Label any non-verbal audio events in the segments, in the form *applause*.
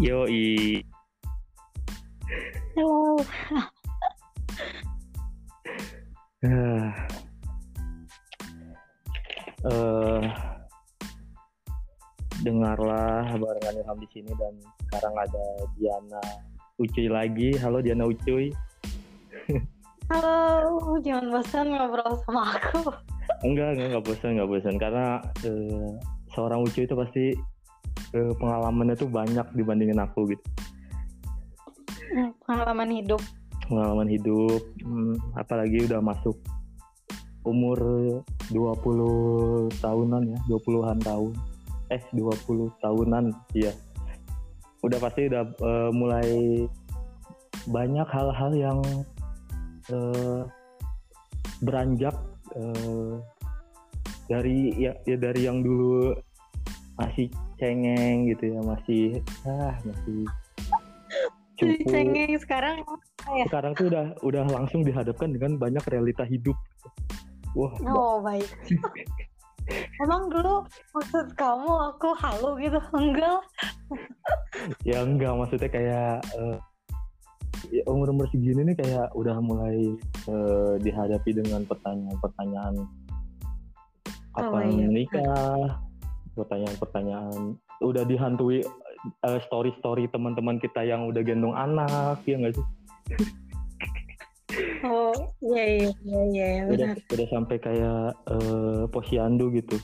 Yoi. Halo. Eh, *sighs* eh, dengarlah barengan Ilham di sini dan sekarang ada Diana Ucuy lagi. Halo Diana Ucuy. Halo, jangan bosan ngobrol sama aku. Enggak, enggak, enggak bosan, enggak bosan karena eh, seorang Ucuy itu pasti eh, pengalamannya tuh banyak dibandingin aku gitu. Pengalaman hidup. Pengalaman hidup, hmm, apalagi udah masuk umur 20 tahunan ya, 20-an tahun. Eh, 20 tahunan, iya. Udah pasti udah eh, mulai banyak hal-hal yang eh, beranjak eh, dari ya, ya dari yang dulu masih cengeng gitu ya, masih ah masih cupu. cengeng sekarang ya. Sekarang tuh udah udah langsung dihadapkan dengan banyak realita hidup. Wah, Oh, baik. Emang dulu maksud kamu aku halu gitu? Enggak. ya enggak maksudnya kayak eh, ya umur umur segini nih kayak udah mulai eh, dihadapi dengan pertanyaan-pertanyaan Oh, kapan iya. menikah, pertanyaan-pertanyaan udah dihantui eh, story-story teman-teman kita yang udah gendong anak ya nggak sih? *laughs* Oh, iya iya iya iya iya, Udah benar. udah sampai kayak eh, posyandu gitu.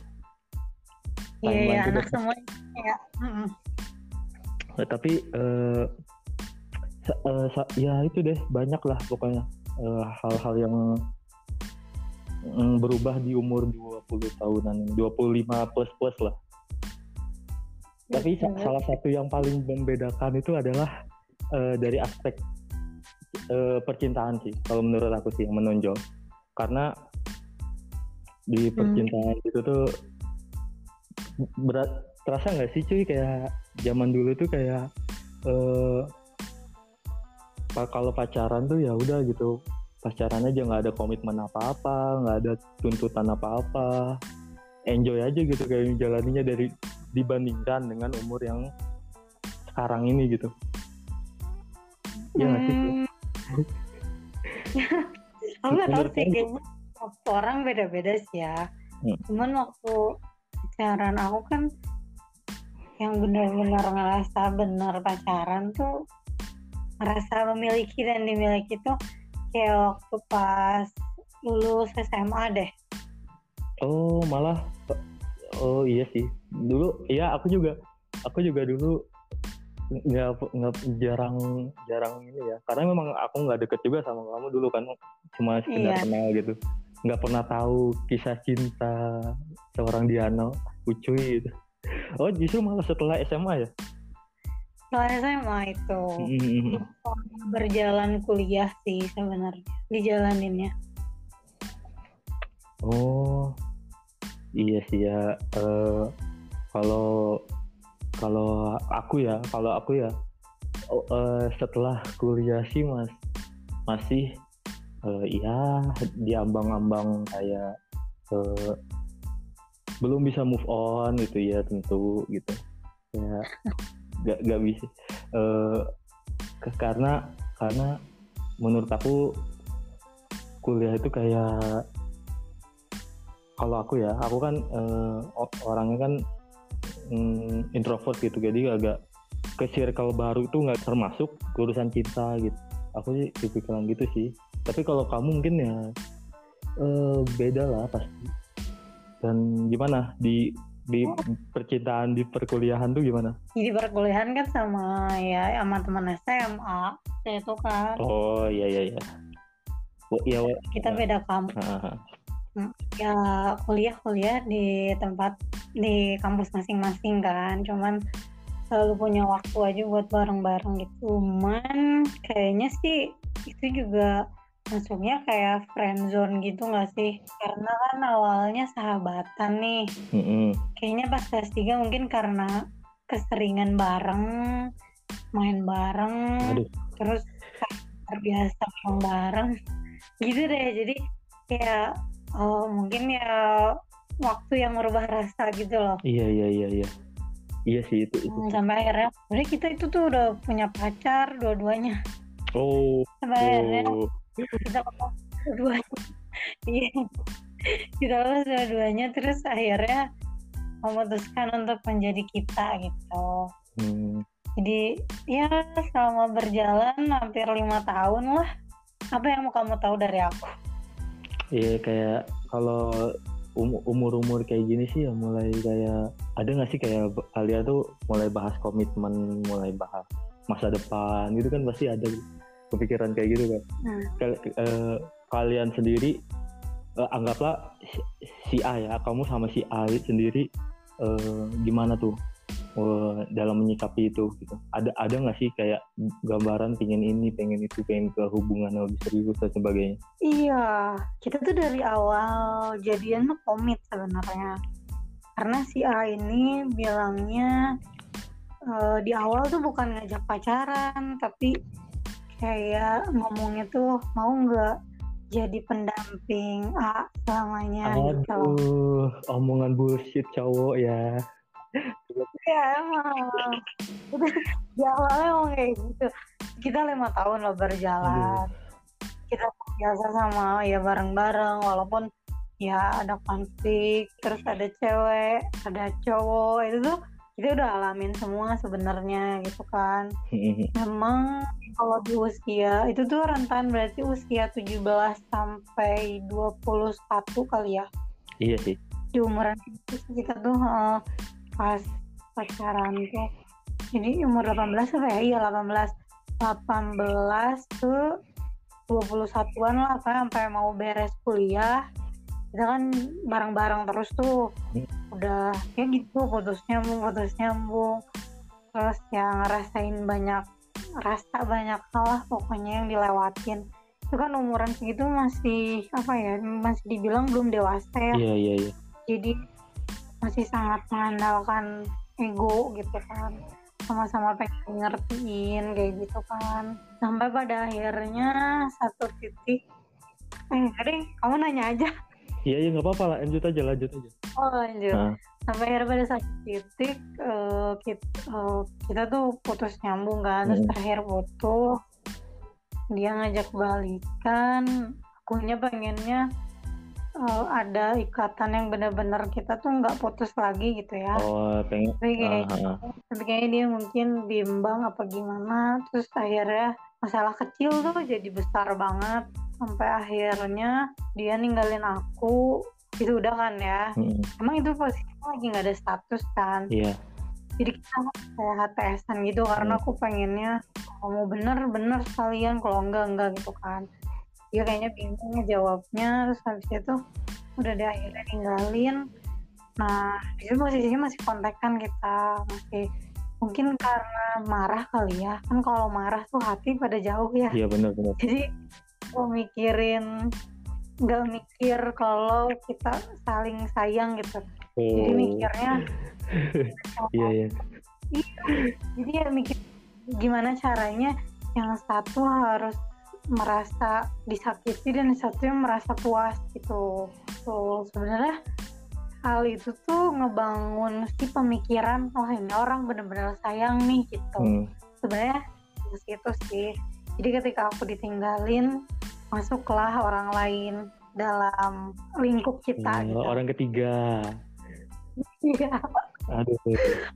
Iya iya timeline anak semua ya. Nah, tapi eh, sa- ya itu deh banyak lah pokoknya hal-hal yang mm, berubah di umur 20 tahunan ini, 25 plus plus lah. Tapi Betul. salah satu yang paling membedakan itu adalah eh, dari aspek eh, percintaan sih kalau menurut aku sih yang menonjol. Karena di percintaan itu tuh berat terasa nggak sih cuy kayak zaman dulu tuh kayak eh pa- kalau pacaran tuh ya udah gitu pacaran aja nggak ada komitmen apa-apa nggak ada tuntutan apa-apa enjoy aja gitu kayak menjalaninya dari dibandingkan dengan umur yang sekarang ini gitu Iya nggak sih? Hmm. *laughs* Aku nggak tahu sih waktu orang beda-beda sih ya. Hmm. Cuman waktu pacaran aku kan yang benar-benar ngerasa benar pacaran tuh ngerasa memiliki dan dimiliki tuh kayak waktu pas lulus SMA deh. oh malah oh iya sih. Dulu iya aku juga aku juga dulu nggak nggak jarang jarang ini ya. Karena memang aku nggak deket juga sama kamu dulu kan cuma sekedar Iya. kenal gitu. Nggak pernah tahu kisah cinta seorang Diana Ucuy gitu. Oh justru malah setelah SMA ya? Setelah SMA itu. Mm-mm. berjalan kuliah sih sebenarnya dijalaninnya. oh iya sih ya eh, kalau kalau aku ya kalau aku ya eh, setelah kuliah sih mas masih eh, ya di ambang-ambang kayak eh, belum bisa move on gitu ya tentu gitu. Ya gak gak bisa eh, ke- karena karena menurut aku kuliah itu kayak kalau aku ya aku kan o- orangnya kan mm, introvert gitu. Jadi agak ke circle baru itu nggak termasuk urusan cinta gitu. Aku sih kepikiran gitu sih. Tapi kalau kamu mungkin ya eh, beda lah pasti. Dan gimana? Di di percintaan di perkuliahan tuh gimana? Jadi perkuliahan kan sama ya sama teman SMA itu kan oh iya iya iya. Oh, iya. Kita beda kampus. Ya kuliah kuliah di tempat di kampus masing-masing kan. Cuman selalu punya waktu aja buat bareng-bareng gitu. Cuman kayaknya sih itu juga masuknya kayak friend zone gitu nggak sih? Karena kan awalnya sahabatan nih. Mm-mm. kayaknya pas kelas 3 mungkin karena keseringan bareng main bareng Aduh. terus terbiasa bareng gitu deh jadi kayak oh mungkin ya waktu yang merubah rasa gitu loh. Iya iya iya iya. Iya sih itu, itu. Hmm, sampai akhirnya sebenarnya kita itu tuh udah punya pacar dua-duanya. Oh sampai akhirnya oh kita lepas dua-duanya. *laughs* Iya. Kita lepas dua-duanya terus akhirnya memutuskan untuk menjadi kita gitu. Hmm. jadi ya selama berjalan hampir lima tahun lah. Apa yang mau kamu tahu dari aku Iya kayak kalau umur umur kayak gini sih ya mulai kayak ada nggak sih kayak kalian tuh mulai bahas komitmen mulai bahas masa depan gitu kan pasti ada kepikiran kayak gitu kan. Kal- eh, kalian sendiri eh, anggaplah si, A ya kamu sama si A sendiri eh, gimana tuh dalam menyikapi itu gitu ada ada nggak sih kayak gambaran pengen ini pengen itu pengen ke hubungan yang lebih serius dan sebagainya Iya, kita tuh dari awal jadian tuh komit sebenarnya. Karena si A ini bilangnya eh, di awal tuh bukan ngajak pacaran, tapi kayak ngomongnya tuh mau nggak jadi pendamping A selamanya gitu. Aduh, omongan bullshit cowok ya. Ya emang. Udah, di awalnya emang kayak gitu. Kita lima tahun loh berjalan. Kita biasa sama ya bareng-bareng walaupun ya ada konflik, terus ada cewek, ada cowok itu tuh kita udah alamin semua sebenarnya gitu kan. *laughs* Memang kalau di usia itu tuh rentan berarti usia 17 sampai 21 kali ya iya sih. di umuran itu kita tuh eh, pas pacaran tuh jadi umur 18 apa ya? Iya 18 18 tuh 21-an lah apa sampai mau beres kuliah. Kita kan bareng-bareng terus tuh. Udah ya gitu putus nyambung putus nyambung. Terus ya ngerasain banyak rasa banyak hal lah pokoknya yang dilewatin. Itu kan umuran segitu masih apa ya masih dibilang belum dewasa ya. Iya iya iya. jadi masih sangat mengandalkan ego gitu kan sama-sama pengen ngertiin kayak gitu kan sampai pada akhirnya satu titik eh deh kamu nanya aja Iya iya nggak apa-apa lah. Lanjut aja lanjut aja. oh lanjut Nah, sampai akhirnya pada satu titik eh, kita, eh, kita tuh putus nyambung kan terus Hmm. terakhir putus dia ngajak balikan akunya pengennya eh, ada ikatan yang benar-benar kita tuh nggak putus lagi gitu ya oh pengen. tapi kayak ah, ah. tapi kayaknya dia mungkin bimbang apa gimana terus akhirnya masalah kecil tuh jadi besar banget sampai akhirnya dia ninggalin aku itu udah kan ya Mm-mm. emang itu posisinya lagi nggak ada status kan Iya. jadi kita kayak HTSan gitu karena aku pengennya kamu bener bener sekalian kalau enggak enggak gitu kan dia kayaknya bingung ngejawabnya terus habis itu udah deh akhirnya ninggalin nah di situ posisinya masih kontekan kita masih mungkin karena marah kali ya kan kalau marah tuh hati pada jauh ya Iya benar benar. *laughs* jadi gue mikirin nggak mikir kalau kita saling sayang gitu jadi Oh. mikirnya *laughs* Iya iya. jadi ya mikir gimana caranya yang satu harus merasa disakiti dan satu yang merasa puas gitu so sebenarnya hal itu tuh ngebangun si pemikiran oh ini orang bener-bener sayang nih gitu Hmm. sebenarnya di situ sih jadi ketika aku ditinggalin masuklah orang lain dalam lingkup kita Iya, gitu orang ketiga. *laughs* Iya. Aduh.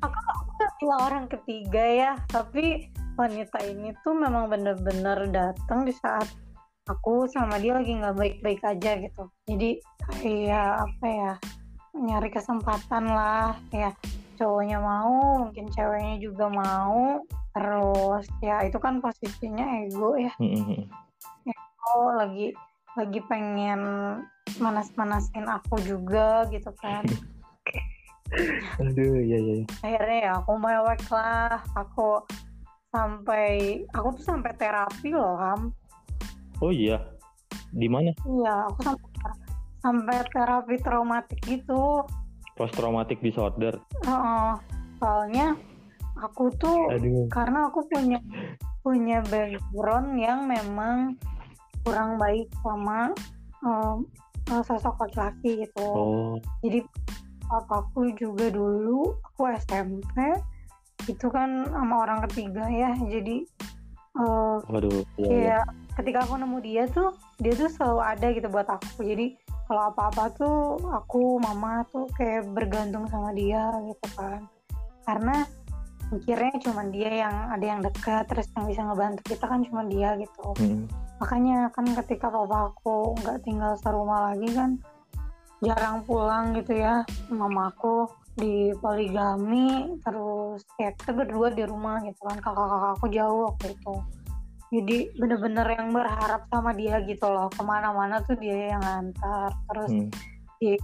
nggak bilang orang ketiga ya tapi wanita ini tuh memang bener-bener datang di saat aku sama dia lagi nggak baik-baik aja gitu. Jadi kayak apa ya nyari kesempatan lah. Ya cowoknya mau mungkin ceweknya juga mau. Terus ya itu kan posisinya ego ya. Oh lagi lagi pengen manas-manasin aku juga gitu kan. *laughs* Aduh iya iya. akhirnya ya aku mewek lah. Aku sampai aku tuh sampai terapi loh ham Oh iya. Di mana? iya aku sampai sampai terapi traumatik gitu Post traumatic disorder. Heeh. soalnya aku tuh Aduh. karena aku punya punya background yang memang kurang baik sama eh, sosok laki-laki gitu Oh. jadi papaku juga dulu aku SMP itu kan sama orang ketiga ya jadi uh, waduh iya, iya, iya. ketika aku nemu dia tuh dia tuh selalu ada gitu buat aku jadi kalau apa-apa tuh aku mama tuh kayak bergantung sama dia gitu kan karena mikirnya cuma dia yang ada yang dekat terus yang bisa ngebantu kita kan cuma dia gitu hmm. makanya kan ketika papa aku nggak tinggal serumah lagi kan jarang pulang gitu ya mama aku di poligami terus ya kita berdua di rumah gitu kan kakak-kakak aku jauh waktu itu. Jadi bener-bener yang berharap sama dia gitu loh ke mana-mana tuh dia yang ngantar terus hmm. dia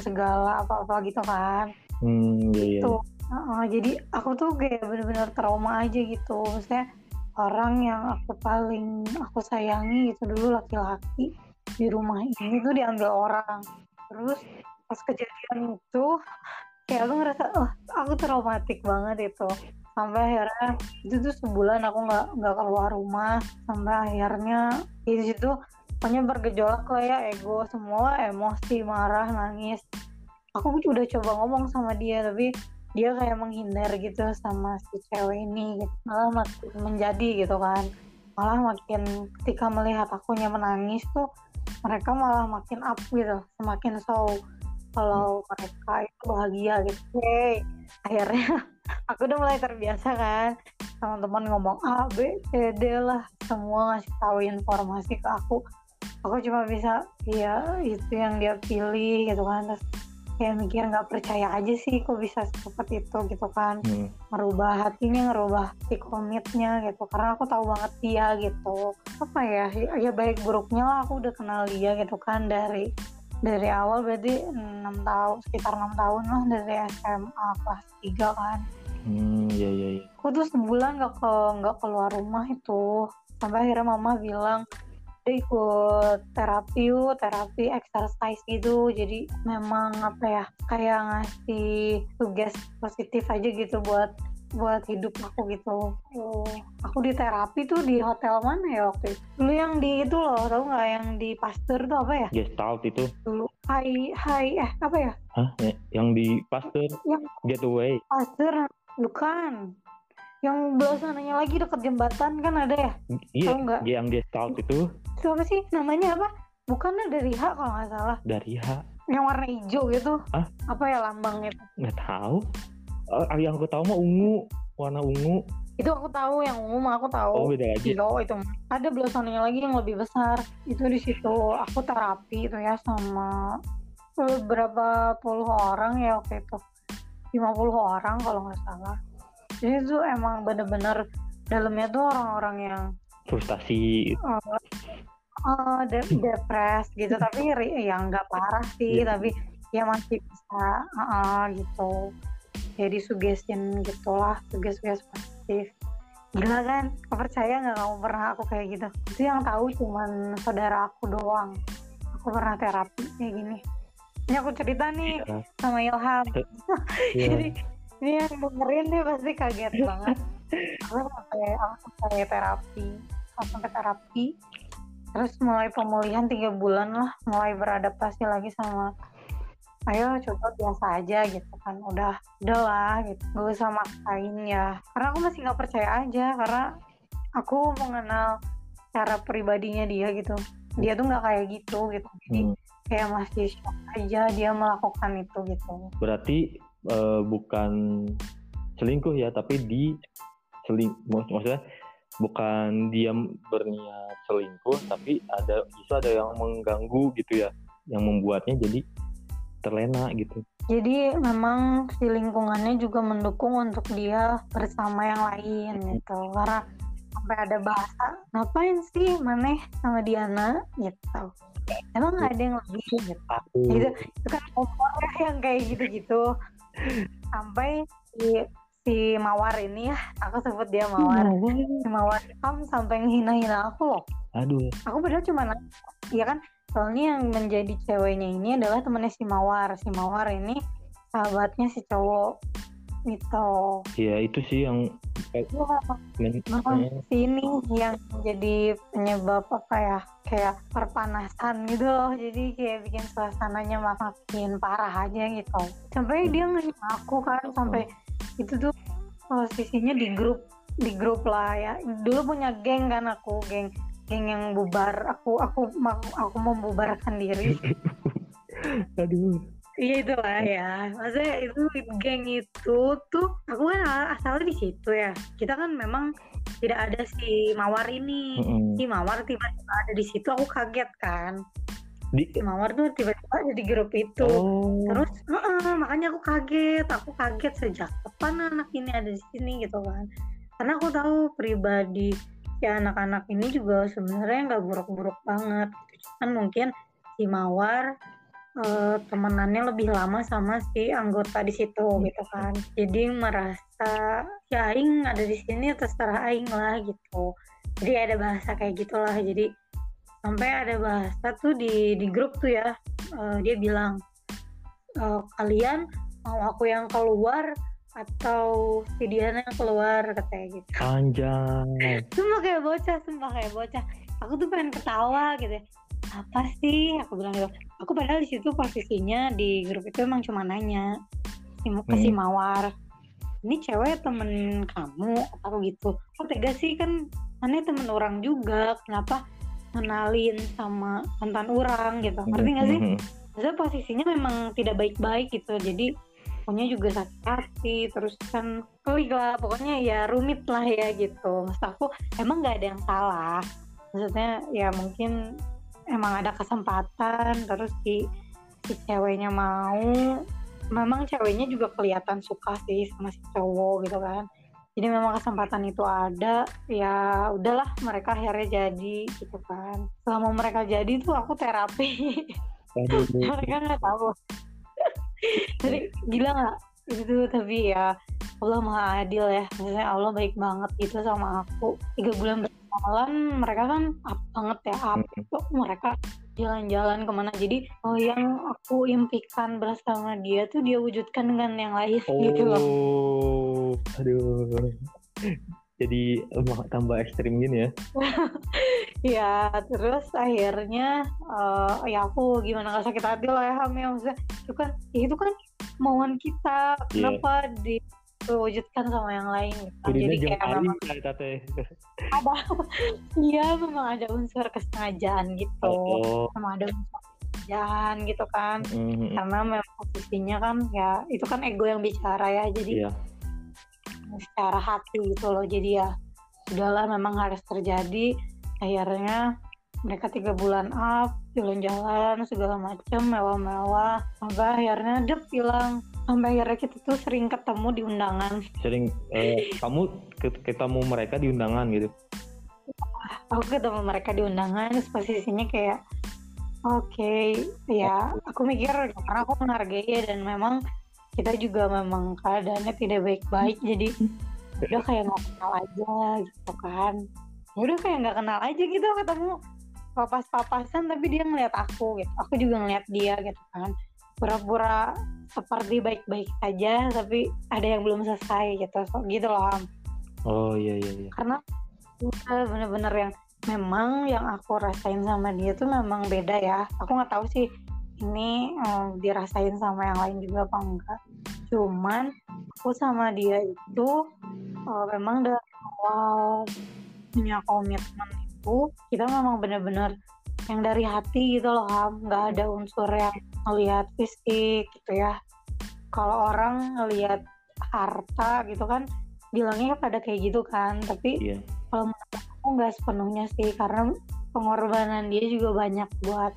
segala apa-apa gitu kan. Hmm, iya, iya. Tuh, uh, jadi aku tuh kayak bener-bener trauma aja gitu. Maksudnya orang yang aku paling aku sayangi itu dulu laki-laki di rumah ini tuh diambil orang. Terus pas kejadian itu kayak aku ngerasa oh aku traumatik banget itu. Sampai akhirnya itu tuh sebulan aku nggak nggak keluar rumah. Sampai akhirnya di situ pokoknya bergejolak lah ya ego semua emosi marah nangis. Aku udah coba ngomong sama dia tapi dia kayak menghindar gitu sama si cewek ini gitu. malah makin menjadi gitu kan. Malah makin ketika melihat akunya menangis tuh mereka malah makin up gitu semakin show kalau mereka itu bahagia gitu hey, akhirnya *laughs* aku udah mulai terbiasa kan teman-teman ngomong A B C D lah semua ngasih tahu informasi ke aku. Aku cuma bisa ya itu yang dia pilih gitu kan. Terus kayak mikir nggak percaya aja sih kok bisa seperti itu gitu kan. Hmm. merubah hatinya ngerubah si komitnya gitu. Karena aku tahu banget dia gitu. Apa ya ya baik buruknya lah aku udah kenal dia gitu kan dari dari awal berarti enam tahun sekitar enam tahun lah dari SMA kelas 3 kan. Hmm iya iya iya. Aku tuh sebulan gak ke nggak keluar rumah itu. Sampai akhirnya mama bilang dia ikut terapi terapi exercise gitu. Jadi memang apa ya kayak ngasih tugas positif aja gitu buat buat hidup aku gitu. Oh, aku di terapi tuh di hotel mana ya waktu itu? Dulu yang di itu loh, tau nggak yang di Pasteur tuh apa ya? Gestalt itu. Dulu Hai Hai eh apa ya? Hah? Yang di Pasteur? Yang Getaway. Pasteur bukan. Yang belah sananya lagi dekat jembatan kan ada ya? Iya. nggak? Yang Gestalt itu. Itu apa sih? Namanya apa? Bukannya dari H kalau nggak salah. Dari H. Yang warna hijau gitu. Ah? Apa ya lambangnya? Nggak tahu uh, yang aku tahu mah ungu warna ungu. Itu aku tahu yang ungu mah aku tahu. Oh beda lagi. Itu ada belosannya lagi yang lebih besar. Itu di situ aku terapi itu ya sama beberapa puluh orang ya waktu itu. 50 orang kalau nggak salah. Jadi itu emang bener-bener dalamnya tuh orang-orang yang frustasi. uh, uh, de *laughs* depres gitu. Tapi yang nggak parah sih yeah. tapi ya masih bisa uh, uh, gitu jadi suggestion gitulah suggestion positif. Gila kan percaya nggak kamu pernah aku kayak gitu? Itu yang tahu cuman saudara aku doang. Aku pernah terapi kayak gini. Ini aku cerita nih yeah. sama Ilham. Yeah. *laughs* jadi ini yang dengerin nih pasti kaget banget. Aku sampai aku sampai terapi aku sampai terapi. Terus mulai pemulihan tiga bulan lah mulai beradaptasi lagi sama ayo coba biasa aja gitu kan. Udah udah lah gitu. Gak usah maksain ya. Karena aku masih nggak percaya aja. Karena aku mengenal cara pribadinya dia gitu. Dia tuh nggak kayak gitu gitu. Jadi hmm. kayak masih shock aja dia melakukan itu gitu. Berarti uh, bukan selingkuh ya tapi di seling maksudnya bukan dia berniat selingkuh tapi ada bisa ada yang mengganggu gitu ya yang membuatnya jadi terlena gitu. Jadi memang si lingkungannya juga mendukung untuk dia bersama yang lain gitu. Karena sampai ada bahasa, ngapain sih maneh sama Diana gitu. Emang nggak ada yang lebih gitu. Gitu, itu kan kompor ya yang kayak gitu-gitu. Sampai si si Mawar ini ya, aku sebut dia Mawar. Si Mawar kamu sampai ngehina-hina aku loh. Aduh. Aku padahal cuma ya kan soalnya yang menjadi ceweknya ini adalah temennya si Mawar. Si Mawar ini sahabatnya si cowok. Itu iya itu sih yang eh, sini yang jadi penyebab apa ya? Kayak perpanasan gitu loh. Jadi kayak bikin suasananya mak- makin parah aja gitu. Sampai dia nanya aku kan sampai itu tuh posisinya di grup di grup lah ya. Dulu punya geng kan aku geng geng yang bubar aku aku mau aku membubarkan diri *laughs* aduh Iya itu lah ya. Maksudnya itu geng itu tuh aku kan asalnya di situ ya. Kita kan memang tidak ada si Mawar ini. Mm-mm. Si Mawar tiba-tiba ada di situ aku kaget kan. di Si Mawar tuh tiba-tiba ada di grup itu. oh Terus "Heeh," makanya aku kaget. Aku kaget sejak kapan anak ini ada di sini gitu kan. Karena aku tahu pribadi si anak-anak ini juga sebenarnya nggak buruk-buruk banget. Kan mungkin si Mawar eh, temenannya lebih lama sama si anggota di situ gitu kan. Jadi merasa ya Aing ada di sini terserah Aing lah gitu. Jadi ada bahasa kayak gitulah. Jadi sampai ada bahasa tuh di di grup tuh ya. eh, dia bilang "Eh, kalian mau aku yang keluar atau yang keluar katanya gitu. anjay *laughs* Sumpah kayak bocah, sumpah kayak bocah. Aku tuh pengen ketawa gitu. ya. Apa sih? Aku bilang gitu. Aku padahal di situ posisinya di grup itu emang cuma nanya si- ke si Hmm. Mawar. Ini cewek temen kamu atau gitu. Kok tega sih kan aneh temen orang juga. Kenapa kenalin sama mantan orang gitu. Ngerti gak sih? Mhm. Maksudnya posisinya memang tidak baik-baik gitu. Jadi pokoknya juga sakit hati terus kan klik lah pokoknya ya rumit lah ya gitu. Maksud aku emang nggak ada yang salah. Maksudnya ya mungkin emang ada kesempatan terus si si ceweknya mau. Memang ceweknya juga kelihatan suka sih sama si cowok gitu kan. Jadi memang kesempatan itu ada ya udahlah mereka akhirnya jadi gitu kan. Selama mereka jadi tuh aku terapi. *laughs* Mereka nggak tahu jadi gila nggak? Itu tapi ya Allah maha adil ya. Maksudnya Allah baik banget gitu sama aku. Tiga bulan berjalan mereka kan up banget ya up. Kok mereka jalan-jalan ke mana? Jadi oh yang aku impikan bersama dia tuh dia wujudkan dengan yang lain *laughs* gitu loh. Oh aduh jadi tambah ekstrim gini ya? *laughs* Ya terus akhirnya eh, ya aku gimana gak sakit hati lah ya Ham ya maksudnya. Itu kan ya itu kan mauan kita. Kenapa diwujudkan sama yang lain gitu kan. jadi kayak memang ada *laughs* iya memang ada unsur kesengajaan gitu. Oh. Memang ada unsur kesengajaan gitu kan. Mhm. karena memang posisinya kan ya itu kan ego yang bicara ya jadi iya secara hati gitu loh. Jadi ya udahlah memang harus terjadi. Akhirnya mereka tiga bulan up jalan-jalan segala macam mewah-mewah. Sampai akhirnya dep hilang. Sampai akhirnya kita tuh sering ketemu di undangan. Sering eh, kamu ket- ketemu mereka di undangan gitu? Aku ketemu mereka di undangan terus posisinya kayak oke ya aku mikir karena aku menghargai ya dan memang kita juga memang keadaannya tidak baik-baik jadi udah kayak nggak kenal aja gitu kan. Udah kayak nggak kenal aja gitu ketemu papas-papasan tapi dia ngeliat aku gitu. Aku juga ngeliat dia gitu kan. Pura-pura seperti baik-baik saja tapi ada yang belum selesai gitu. So, gitu loh Ham oh iya iya iya. Karena bener-bener yang memang yang aku rasain sama dia tuh memang beda ya. Aku nggak tahu sih ini eh, dirasain sama yang lain juga apa enggak. Cuman aku sama dia itu eh, memang dari awal punya komitmen itu kita memang bener-bener yang dari hati gitu loh Ham. Nggak ada unsur yang ngelihat fisik gitu ya. Kalau orang ngelihat harta gitu kan bilangnya pada kayak gitu kan. Tapi iya. kalau menurut aku nggak sepenuhnya sih karena pengorbanan dia juga banyak buat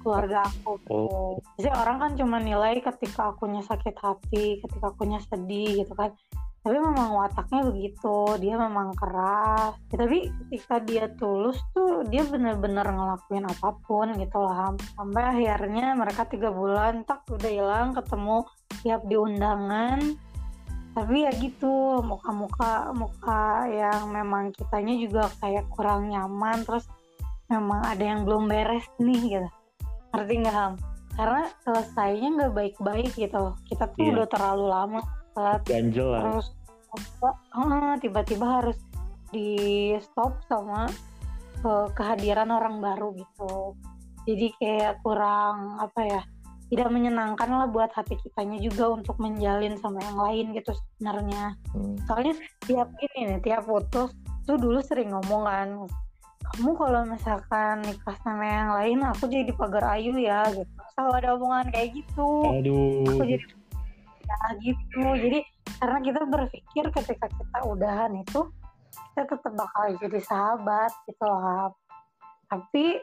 keluarga aku Oh. jadi orang kan cuma nilai ketika akunya sakit hati ketika akunya sedih gitu kan. Tapi memang wataknya begitu dia memang keras. Ya, tapi ketika dia tulus tuh dia bener-bener ngelakuin apa pun gitu Ham. sampai akhirnya mereka tiga bulan tak udah hilang ketemu tiap di undangan. Tapi ya gitu muka-muka muka yang memang kitanya juga kayak kurang nyaman terus memang ada yang belum beres nih gitu ngerti nggak Ham? Karena selesainya nggak baik-baik gitu loh. Kita tuh Iya. udah terlalu lama telat ganjel lah terus tiba-tiba harus di stop sama uh, kehadiran orang baru gitu. Jadi kayak kurang apa ya tidak menyenangkan lah buat hati kitanya juga untuk menjalin sama yang lain gitu sebenarnya. Hmm. soalnya tiap ini nih tiap putus tuh dulu sering ngomong kan kamu kalau misalkan nikah sama yang lain aku jadi pagar ayu ya gitu. Selalu ada omongan kayak gitu. Aduh. aku jadi ya gitu. Jadi karena kita berpikir ketika kita udahan itu kita tetap bakal jadi sahabat gitu lah. Tapi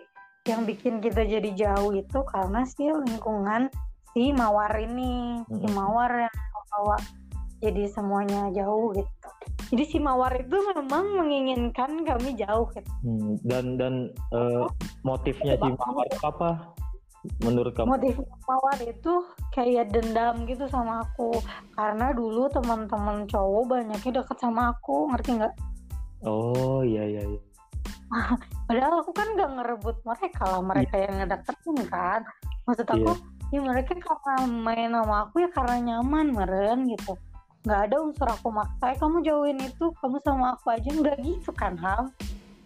yang bikin kita jadi jauh itu karena si lingkungan si mawar ini. Hmm. si mawar yang bawa jadi semuanya jauh gitu jadi si mawar itu memang menginginkan kami jauh gitu. Hmm. dan dan uh, motifnya si mawar apa? Menurut kamu? Motif mawar itu kayak dendam gitu sama aku. Karena dulu teman-teman cowok banyaknya deket sama aku ngerti nggak? Oh iya iya iya. *laughs* Padahal aku kan gak ngerebut mereka lah. Mereka yeah. yang ngedeketin kan. Maksud aku yeah. ya mereka karena main sama aku ya karena nyaman meren gitu nggak ada unsur aku maksa. Eh, kamu jauhin itu kamu sama aku aja nggak gitu kan ham?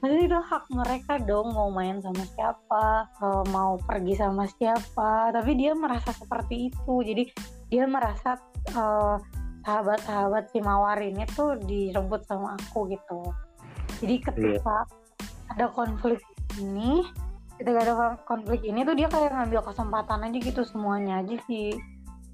Jadi itu hak mereka dong mau main sama siapa eh, mau pergi sama siapa. Tapi dia merasa seperti itu. Jadi dia merasa uh, sahabat-sahabat si mawar ini tuh direbut sama aku gitu. Jadi ketika yeah ada konflik ini ketika ada konflik ini tuh dia kayak ngambil kesempatan aja gitu semuanya. Aja sih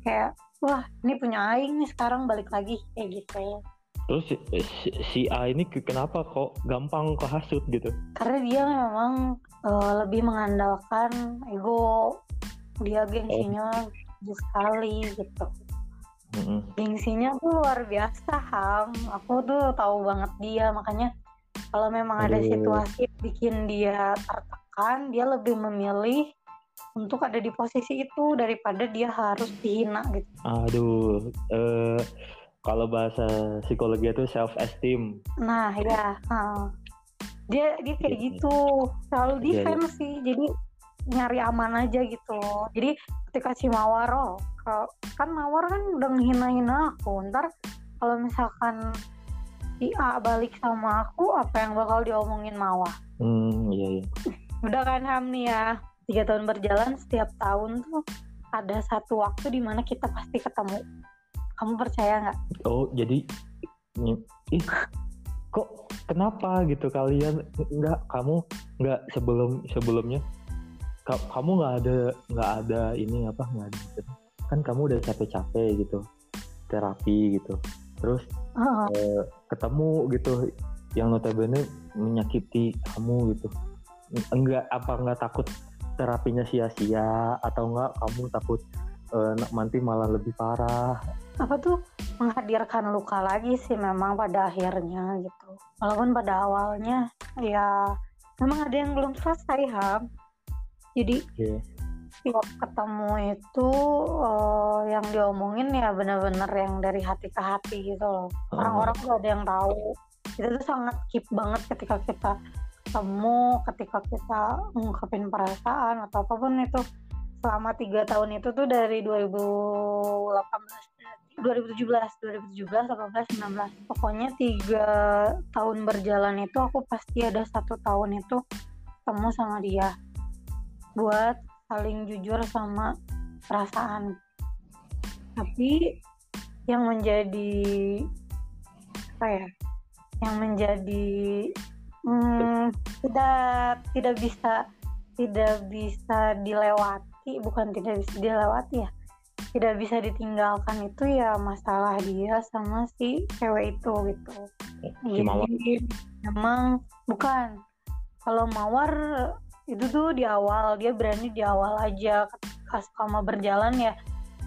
kayak wah ini punya Aing nih sekarang balik lagi kayak gitu terus si, si A ini kenapa kok gampang kehasut gitu karena dia memang uh, lebih mengandalkan ego dia gengsinya oh. sekali gitu mm-hmm. gengsinya tuh luar biasa ham aku tuh tahu banget dia makanya kalau memang Aduh. ada situasi bikin dia tertekan dia lebih memilih untuk ada di posisi itu daripada dia harus dihina gitu. Aduh uh, kalau bahasa psikologi itu self esteem nah ya uh, dia dia kayak yeah. gitu. Selalu iya, iya. defense yeah, sih. Jadi nyari aman aja gitu. Jadi ketika si Mawar oh kan Mawar kan udah ngehina-hina aku. Ntar kalau misalkan si A balik sama aku apa yang bakal diomongin Mawar? Hmm iya iya. Udah kan Ham nih ya tiga tahun berjalan setiap tahun tuh ada satu waktu di mana kita pasti ketemu. Kamu percaya nggak? Oh jadi ih kok kenapa gitu kalian? Nggak kamu nggak sebelum sebelumnya? Kamu nggak ada nggak ada ini apa nggak ada kan kamu udah capek-capek gitu terapi gitu. Terus uh. uh, ketemu gitu yang notabene menyakiti kamu gitu. Enggak apa enggak takut terapinya sia-sia atau enggak kamu takut uh, nanti malah lebih parah? Apa tuh menghadirkan luka lagi sih memang pada akhirnya gitu. Walaupun pada awalnya ya memang ada yang belum selesai ham. Jadi yeah tiap ketemu itu uh, yang diomongin ya benar-benar yang dari hati ke hati gitu loh. Orang-orang tuh ada yang tahu. Itu tuh sangat keep banget ketika kita ketemu ketika kita ngungkapin perasaan atau apa pun itu selama tiga tahun itu tuh dari 2018 2017 2017 18 19 pokoknya tiga tahun berjalan itu aku pasti ada satu tahun itu ketemu sama dia. Buat saling jujur sama perasaan. Tapi yang menjadi apa ya yang menjadi hmm, tidak tidak bisa tidak bisa dilewati bukan tidak bisa dilewati ya. Tidak bisa ditinggalkan itu ya masalah dia sama si cewek itu gitu. Jadi memang bukan. Kalau mawar itu tuh di awal dia berani di awal aja pas sama berjalan ya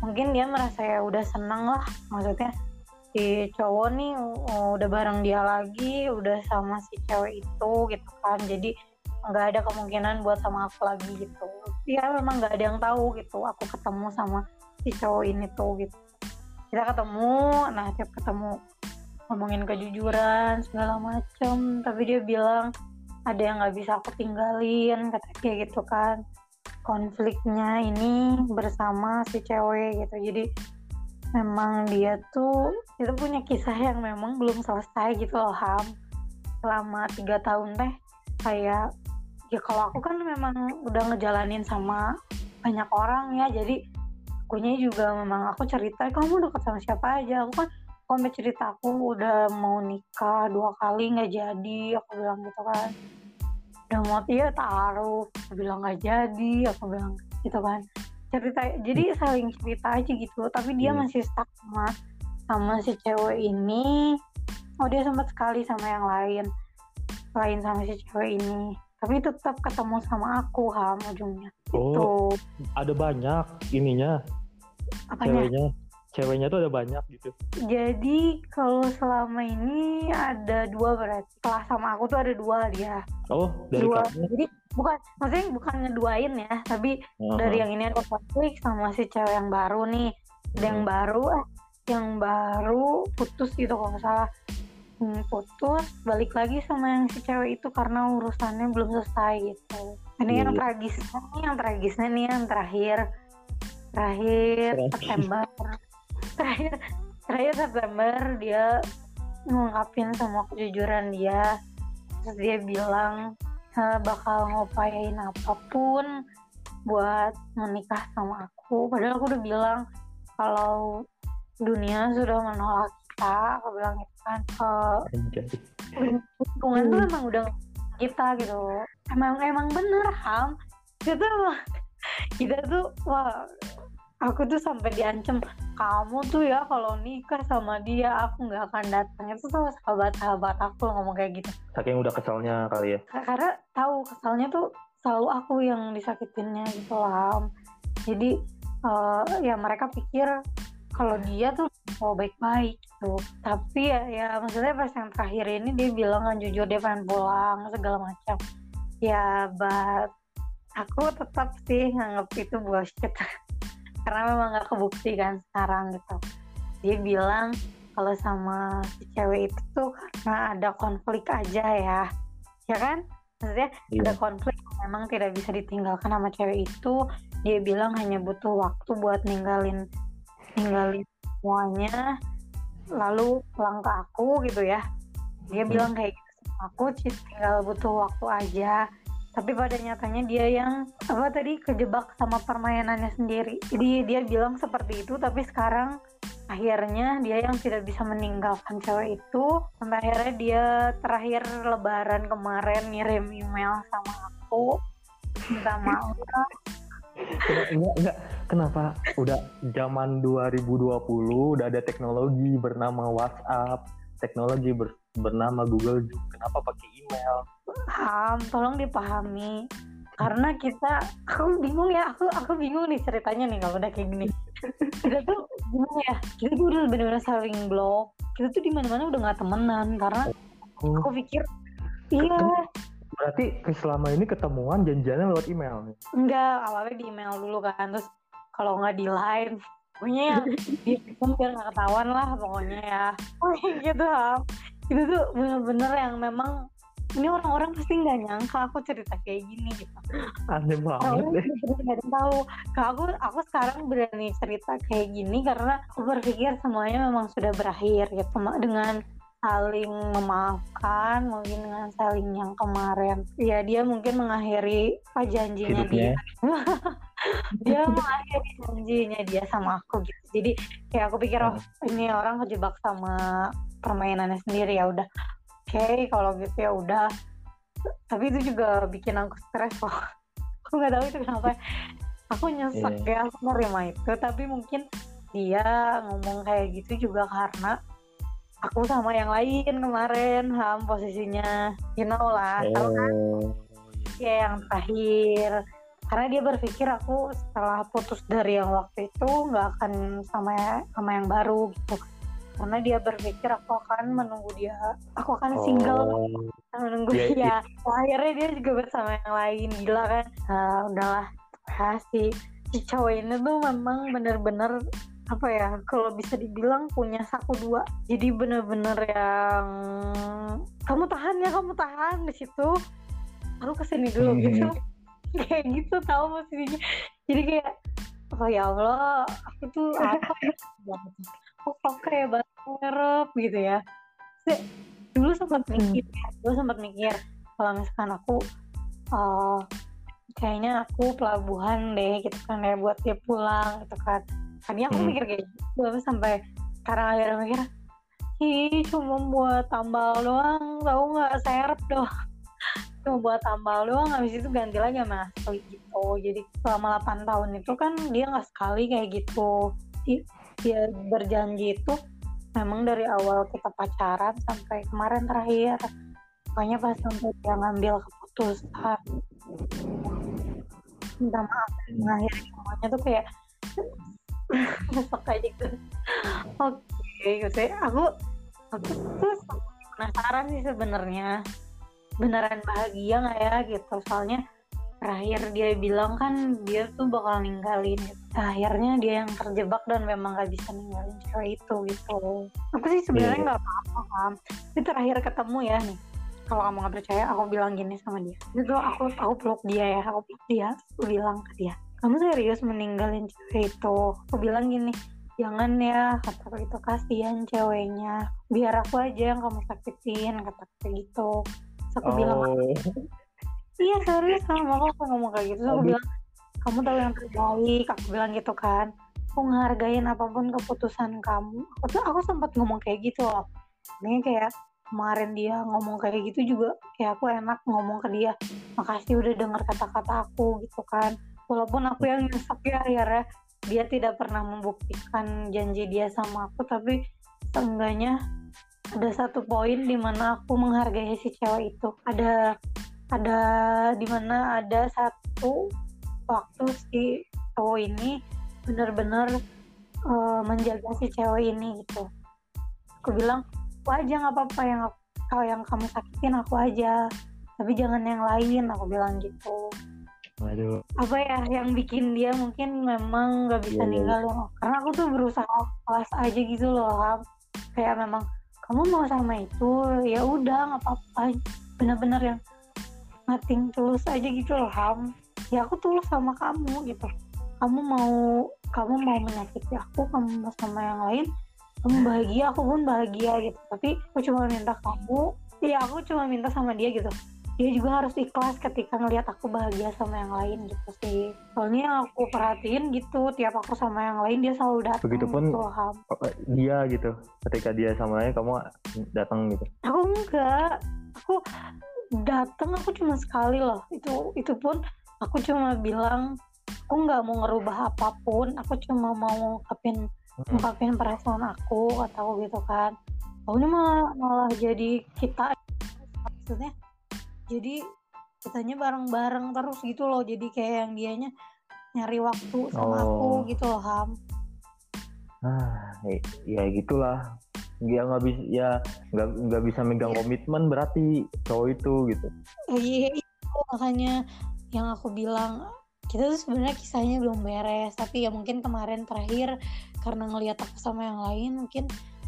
mungkin dia merasa ya udah seneng lah maksudnya si cowok nih udah bareng dia lagi udah sama si cewek itu gitu kan. Jadi nggak ada kemungkinan buat sama aku lagi gitu. Ya memang nggak ada yang tahu gitu. Aku ketemu sama si cowok ini tuh gitu. Kita ketemu nah tiap ketemu ngomongin kejujuran segala macem. Tapi dia bilang ada yang nggak bisa aku tinggalin kata dia gitu kan. Konfliknya ini bersama si cewek gitu. Jadi memang dia tuh itu punya kisah yang memang belum selesai gitu loh Ham. Selama tiga tahun teh kayak ya kalau aku kan memang udah ngejalanin sama banyak orang ya jadi akunya juga memang aku cerita kamu deket sama siapa aja? Aku kan sampai cerita aku udah mau nikah dua kali nggak jadi aku bilang gitu kan. Udah mau iya taruh. Aku bilang nggak jadi. Aku bilang gitu kan cerita jadi saling cerita aja gitu tapi dia hmm. masih stuck sama sama si cewek ini. Oh dia sempat sekali sama yang lain. Lain sama si cewek ini. Tapi tetap ketemu sama aku ham ujungnya. Oh itu. ada banyak ininya. Apanya? ceweknya. Ceweknya tuh ada banyak gitu. Jadi kalau selama ini ada dua berarti. Kelas sama aku tuh ada dua dia. Oh dari dua. kamu? jadi bukan maksudnya bukan ngeduain ya tapi uh-huh. dari yang ini ada konflik sama si cewek yang baru nih. Uh-huh. yang baru eh yang baru putus gitu kalau nggak salah. Hmm, putus balik lagi sama yang si cewek itu karena urusannya belum selesai gitu. Ini yang iya. tragisnya nih yang tragisnya nih yang terakhir. Terakhir September. *laughs* Terakhir terakhir September dia ngungkapin sama kejujuran dia. Terus dia bilang bakal ngopain apa pun buat menikah sama aku. Padahal aku udah bilang kalau dunia sudah menolak kita aku bilang gitu kan hubungan tuh emang udah kita gitu. Emang emang bener ham. Kita *laughs* kita tuh wah aku tuh sampai diancam kamu tuh ya kalau nikah sama dia aku nggak akan datang. Itu tuh sahabat-sahabat aku ngomong kayak gitu. Saking udah keselnya kali ya. Karena tahu keselnya tuh selalu aku yang disakitinnya gitu lah jadi uh, ya mereka pikir kalau dia tuh mau baik-baik gitu. Tapi ya ya maksudnya pas yang terakhir ini dia bilang kan jujur dia pengen pulang segala macam. Ya but aku tetap sih nganggep itu bullshit *laughs* karena memang gak kebukti kan sekarang gitu. Dia bilang kalau sama si cewek itu tuh karena ada konflik aja ya. Ya kan? Maksudnya iya. ada konflik memang tidak bisa ditinggalkan sama cewek itu. Dia bilang hanya butuh waktu buat ninggalin ninggalin semuanya. Lalu pulang ke aku gitu ya. Dia hmm. bilang kayak gitu aku tinggal butuh waktu aja tapi pada nyatanya dia yang apa tadi kejebak sama permainannya sendiri. Jadi dia bilang seperti itu tapi sekarang akhirnya dia yang tidak bisa meninggalkan cewek itu. Sampai akhirnya dia terakhir lebaran kemarin ngirim email sama aku minta maaf. Enggak, kenapa? Udah zaman 2020 udah ada teknologi bernama WhatsApp teknologi ber, bernama Google kenapa pakai email? Paham tolong dipahami. Karena kita aku bingung ya aku aku bingung nih ceritanya nih kalau udah kayak gini. Kita tuh gimana ya kita tuh udah benar-benar saling blok. Kita tuh di mana-mana udah nggak temenan karena oh. aku pikir iya. Berarti selama ini ketemuan janjiannya lewat email enggak awalnya di email dulu kan terus kalau nggak di line pokoknya ya *laughs* di biar nggak ketahuan lah pokoknya ya. *laughs* Gitu itu tuh bener-bener yang memang ini orang-orang pasti nggak nyangka aku cerita kayak gini gitu. Aneh banget deh. nggak tahu. Aku aku sekarang berani cerita kayak gini karena aku berpikir semuanya memang sudah berakhir gitu dengan saling memaafkan mungkin dengan saling yang kemarin. Ya dia mungkin mengakhiri apa janjinya Hidupnya. dia. *laughs* Dia mengakhiri janjinya dia sama aku gitu. Jadi kayak aku pikir oh ini orang kejebak sama permainannya sendiri ya udah. Okay, kalau gitu ya udah. Tapi itu juga bikin aku stres loh *laughs* aku nggak tahu itu kenapa. Aku nyesek yeah. ya aku nerima itu. Tapi mungkin dia ngomong kayak gitu juga karena aku sama yang lain kemarin ham posisinya. You know lah oh. kan? Ya yang terakhir. Karena dia berpikir aku setelah putus dari yang waktu itu nggak akan sama sama yang baru gitu karena dia berpikir aku akan menunggu dia aku akan single. Oh. menunggu yeah, dia. yeah. akhirnya dia juga bersama yang lain. Gila kan? Uh, udahlah. Kasih si cowok ini tuh memang bener-bener apa ya kalau bisa dibilang punya saku dua. Jadi bener-bener yang kamu tahan ya kamu tahan di situ. Aku ke sini dulu hmm. gitu. *laughs* Kayak gitu tahu maksudnya. Jadi kayak oh ya Allah aku tuh apa oh kok kayak banget gitu ya. Dulu sempat hmm. mikir ya dulu sempat mikir kalau misalkan aku uh, kayaknya aku pelabuhan deh gitu kan ya buat dia pulang gitu kan. Tadi aku hmm. mikir kayak gitu sampai sekarang akhirnya mikir ih cuma buat tambal doang tahu nggak? Serep doang. *laughs* Cuma buat tambal doang habis itu ganti lagi sama asli gitu jadi selama 8 tahun itu kan dia nggak sekali kayak gitu dia berjanji itu memang dari awal kita pacaran sampai kemarin terakhir. Pokoknya pas sampai dia ngambil keputusan minta maaf mengakhiri semuanya tuh kayak *laughs* besok kayak gitu. Oke okay, gitu aku aku tuh penasaran sih sebenarnya. Beneran bahagia nggak ya gitu? Soalnya terakhir dia bilang kan dia tuh bakal ninggalin gitu. akhirnya dia yang terjebak dan memang gak bisa ninggalin cewek itu gitu aku sih sebenarnya iya. nggak yeah. apa-apa kan itu terakhir ketemu ya nih kalau kamu nggak percaya aku bilang gini sama dia itu aku aku peluk dia ya aku peluk dia aku bilang ke dia kamu serius meninggalin cewek itu aku bilang gini jangan ya kata itu kasihan ceweknya biar aku aja yang kamu sakitin kata kayak gitu Terus aku oh. bilang iya serius sama aku, aku ngomong kayak gitu. Aku bilang kamu tahu yang terbaik. Aku bilang gitu kan. Aku ngehargain apa pun keputusan kamu. Aku tuh aku sempat ngomong kayak gitu loh. Ini kayak kemarin dia ngomong kayak gitu juga kayak aku enak ngomong ke dia makasih udah dengar kata-kata aku gitu kan. Walaupun aku yang nyesek ya akhirnya dia tidak pernah membuktikan janji dia sama aku tapi seenggaknya ada satu poin di mana aku menghargai si cewek itu. Ada ada di mana ada satu waktu si cowok ini benar-benar uh, menjaga si cewek ini gitu aku bilang aku aja nggak apa-apa yang kalau yang kamu sakitin aku aja tapi jangan yang lain aku bilang gitu Waduh. Apa ya yang bikin dia mungkin memang nggak bisa yeah, iya. ninggal yeah. Karena aku tuh berusaha kelas aja gitu loh, Ham. Kayak memang kamu mau sama itu, ya udah nggak apa-apa. Bener-bener yang ngating tulus aja gitu loh, Ham. Ya aku tulus sama kamu gitu. Kamu mau kamu mau menyakiti aku, kamu mau sama yang lain, kamu bahagia, aku pun bahagia gitu. Tapi aku cuma minta kamu, ya aku cuma minta sama dia gitu dia juga harus ikhlas ketika ngelihat aku bahagia sama yang lain gitu sih soalnya yang aku perhatiin gitu tiap aku sama yang lain dia selalu datang begitupun gitu, dia gitu ketika dia sama lain kamu datang gitu aku enggak aku datang aku cuma sekali loh. Itu itu pun aku cuma bilang aku nggak mau ngerubah apa pun. Aku cuma mau ngungkapin ngungkapin perasaan aku atau gitu kan. Ini malah malah jadi kita maksudnya. Jadi kitanya bareng-bareng terus gitu loh. Jadi kayak yang dianya nyari waktu sama oh. aku gitu loh ham. Ah ya gitulah dia nggak bisa ya nggak nggak bisa megang yeah. komitmen berarti cowok itu gitu. Oh, iya itu makanya yang aku bilang kita tuh sebenarnya kisahnya belum beres tapi ya mungkin kemarin terakhir karena ngelihat aku sama yang lain mungkin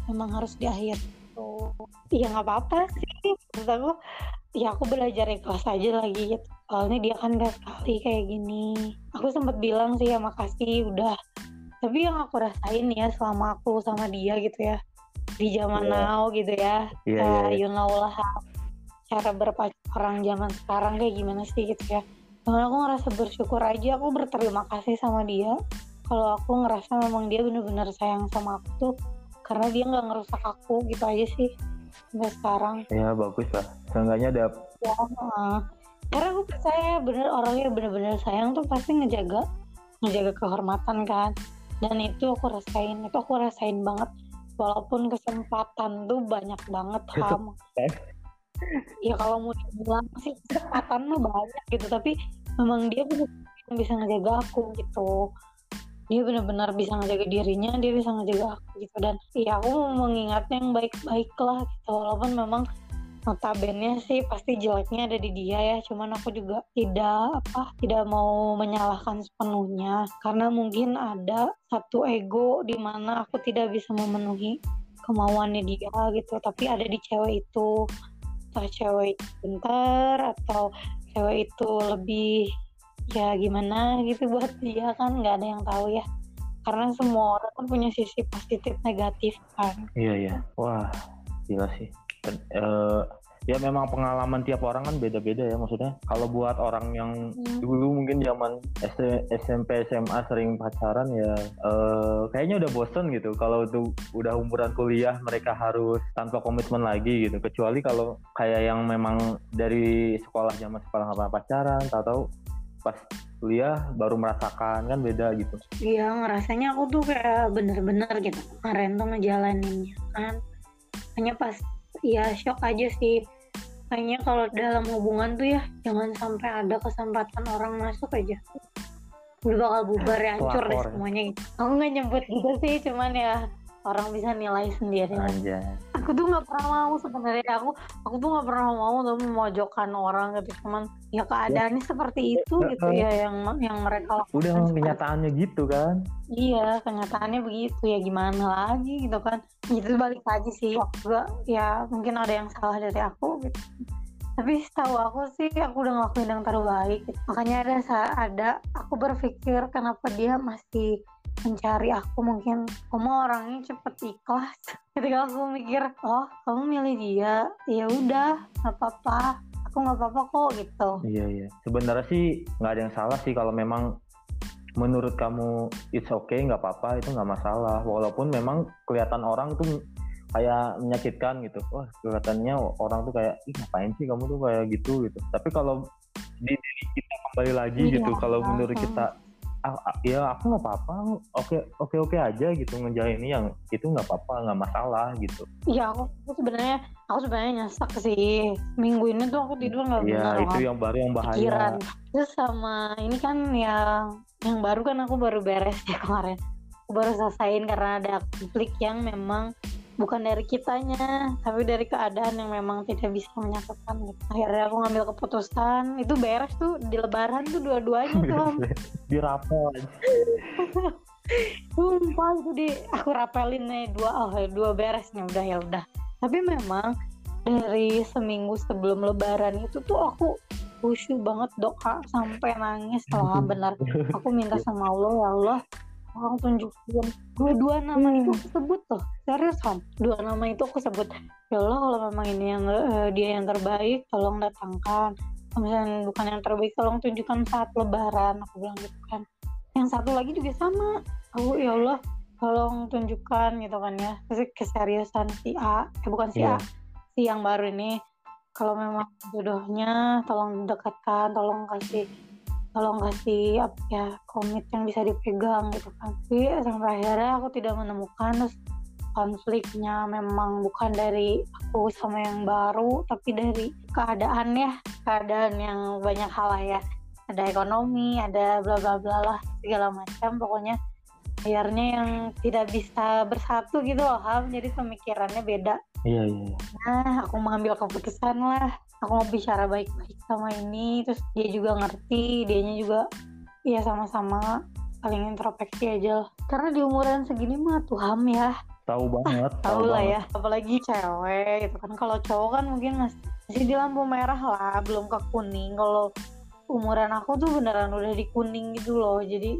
memang harus diakhir gitu ya nggak apa-apa sih menurut aku ya aku belajar ikhlas aja lagi gitu. Soalnya dia kan gak sekali kayak gini. Aku sempat bilang sih ya makasih udah. Tapi yang aku rasain ya selama aku sama dia gitu ya di zaman yeah. now gitu ya. Yeah, yeah, yeah. you know lah cara berpacaran zaman sekarang kayak gimana sih gitu ya. Dan aku ngerasa bersyukur aja aku berterima kasih sama dia. Kalau aku ngerasa memang dia bener-bener sayang sama aku tuh karena dia nggak ngerusak aku gitu aja sih sampai sekarang. Ya bagus lah. Seenggaknya ada ya, karena aku percaya bener orangnya bener-bener sayang tuh pasti ngejaga ngejaga kehormatan kan. Dan itu aku rasain itu aku rasain banget walaupun kesempatan tuh banyak banget ham. ya kalau mau dibilang sih kesempatan mah banyak gitu. Tapi memang dia bisa ngejaga aku gitu. Dia benar-benar bisa ngejaga dirinya dia bisa ngejaga aku gitu. Dan ya aku mengingatnya yang baik-baik lah gitu. Walaupun memang notabene sih pasti jeleknya ada di dia ya cuman aku juga tidak apa tidak mau menyalahkan sepenuhnya. Karena mungkin ada satu ego di mana aku tidak bisa memenuhi kemauannya dia gitu. Tapi ada di cewek itu entah cewek pintar atau cewek itu lebih ya gimana gitu buat dia kan nggak ada yang tahu ya. Karena semua orang kan punya sisi positif negatif kan. Iya iya. Wah gila sih uh, ya memang pengalaman tiap orang kan beda-beda ya maksudnya. Kalau buat orang yang hmm. dulu mungkin zaman SMP SMA sering pacaran ya uh, kayaknya udah bosen gitu. Kalau itu udah umuran kuliah mereka harus tanpa komitmen lagi gitu. Kecuali kalau kayak yang memang dari sekolah zaman sekolah apa pacaran tahu pas kuliah baru merasakan kan beda gitu. Iya ngerasanya aku tuh kayak bener-bener gitu kemarin tuh ngejalaninnya kan. Hanya pas ya shock aja sih. Kayaknya kalau dalam hubungan tuh ya jangan sampai ada kesempatan orang masuk aja. Udah bakal bubar ya hancur deh ya. semuanya. Gitu aku nggak nyebut gitu sih cuman ya orang bisa nilai sendiri. Aja aku tuh nggak pernah mau sebenarnya. Aku aku tuh nggak pernah mau tuh memojokkan orang gitu. Cuman ya keadaannya ya. seperti itu ya, gitu ya yang yang mereka lakukan udah kenyataannya gitu kan? Iya kenyataannya begitu. Ya gimana lagi gitu kan? Itu balik lagi sih. Juga ya mungkin ada yang salah dari aku gitu. Tapi setahu aku sih aku udah ngelakuin yang terbaik. Gitu. makanya ada ada aku berpikir kenapa dia masih mencari aku mungkin kamu orangnya cepet ikhlas. *laughs* Ketika aku mikir oh kamu milih dia. Ya udah nggak apa-apa. Aku nggak apa-apa kok gitu. Iya iya. Sebenarnya sih nggak ada yang salah sih kalau memang menurut kamu it's okay nggak apa-apa itu nggak masalah. Walaupun memang kelihatan orang tuh kayak menyakitkan gitu. Wah kelihatannya orang tuh kayak ih ngapain sih kamu tuh kayak gitu? Gitu. Tapi kalau di diri kita kembali lagi iya, gitu kalau menurut kita ya aku nggak apa-apa oke oke oke aja gitu ini yang itu nggak apa-apa nggak masalah gitu. Iya aku, aku sebenarnya aku sebenarnya nyesek sih. Minggu ini tuh aku tidur nggak iya, itu yang baru yang bahaya. pikiran. terus sama ini kan yang yang baru kan aku baru beres ya *laughs* kemarin. Aku baru selesaiin karena ada konflik yang memang bukan dari kitanya tapi dari keadaan yang memang tidak bisa menyatukan gitu. akhirnya aku ngambil keputusan itu beres tuh di lebaran tuh dua-duanya tuh. *laughs* Di rapel *laughs* sumpah itu di aku rapelin nih dua oh ya dua beresnya udah ya udah. Tapi memang dari seminggu sebelum lebaran itu tuh aku khusyuk banget doa sampai nangis. Lah *laughs* benar. Aku minta sama Allah ya Allah tolong tunjukin dua-dua nama hmm. itu aku sebut tuh serius kan dua nama itu aku sebut. Ya Allah kalau memang ini yang uh, dia yang terbaik tolong datangkan. Misalnya bukan yang terbaik tolong tunjukkan saat lebaran aku bilang gitu kan. Yang satu lagi juga sama. Aku ya Allah tolong tunjukkan gitu kan ya. Keseriusan si A eh bukan si yeah. A si yang baru ini. Kalau memang jodohnya tolong dekatkan tolong kasih tolong kasih apa ya komit yang bisa dipegang gitu kan. Tapi sampai akhirnya aku tidak menemukan terus konfliknya. Memang bukan dari aku sama yang baru tapi dari keadaan ya. Keadaan yang banyak hal lah ya. Ada ekonomi ada bla bla bla lah segala macam. Pokoknya akhirnya yang tidak bisa bersatu gitu loh jadi pemikirannya beda. Iya iya, iya. nah aku mengambil keputusan lah aku mau bicara baik-baik sama ini terus dia juga ngerti dianya juga ya sama-sama. Paling introspeksi aja lah. Karena di umuran segini mah Tuhan ya. Tahu banget tahu lah ya. apalagi cewek gitu kan. Kalau cowok kan mungkin masih, masih di lampu merah lah belum ke kuning. Kalau umuran aku tuh beneran udah di kuning gitu loh. Jadi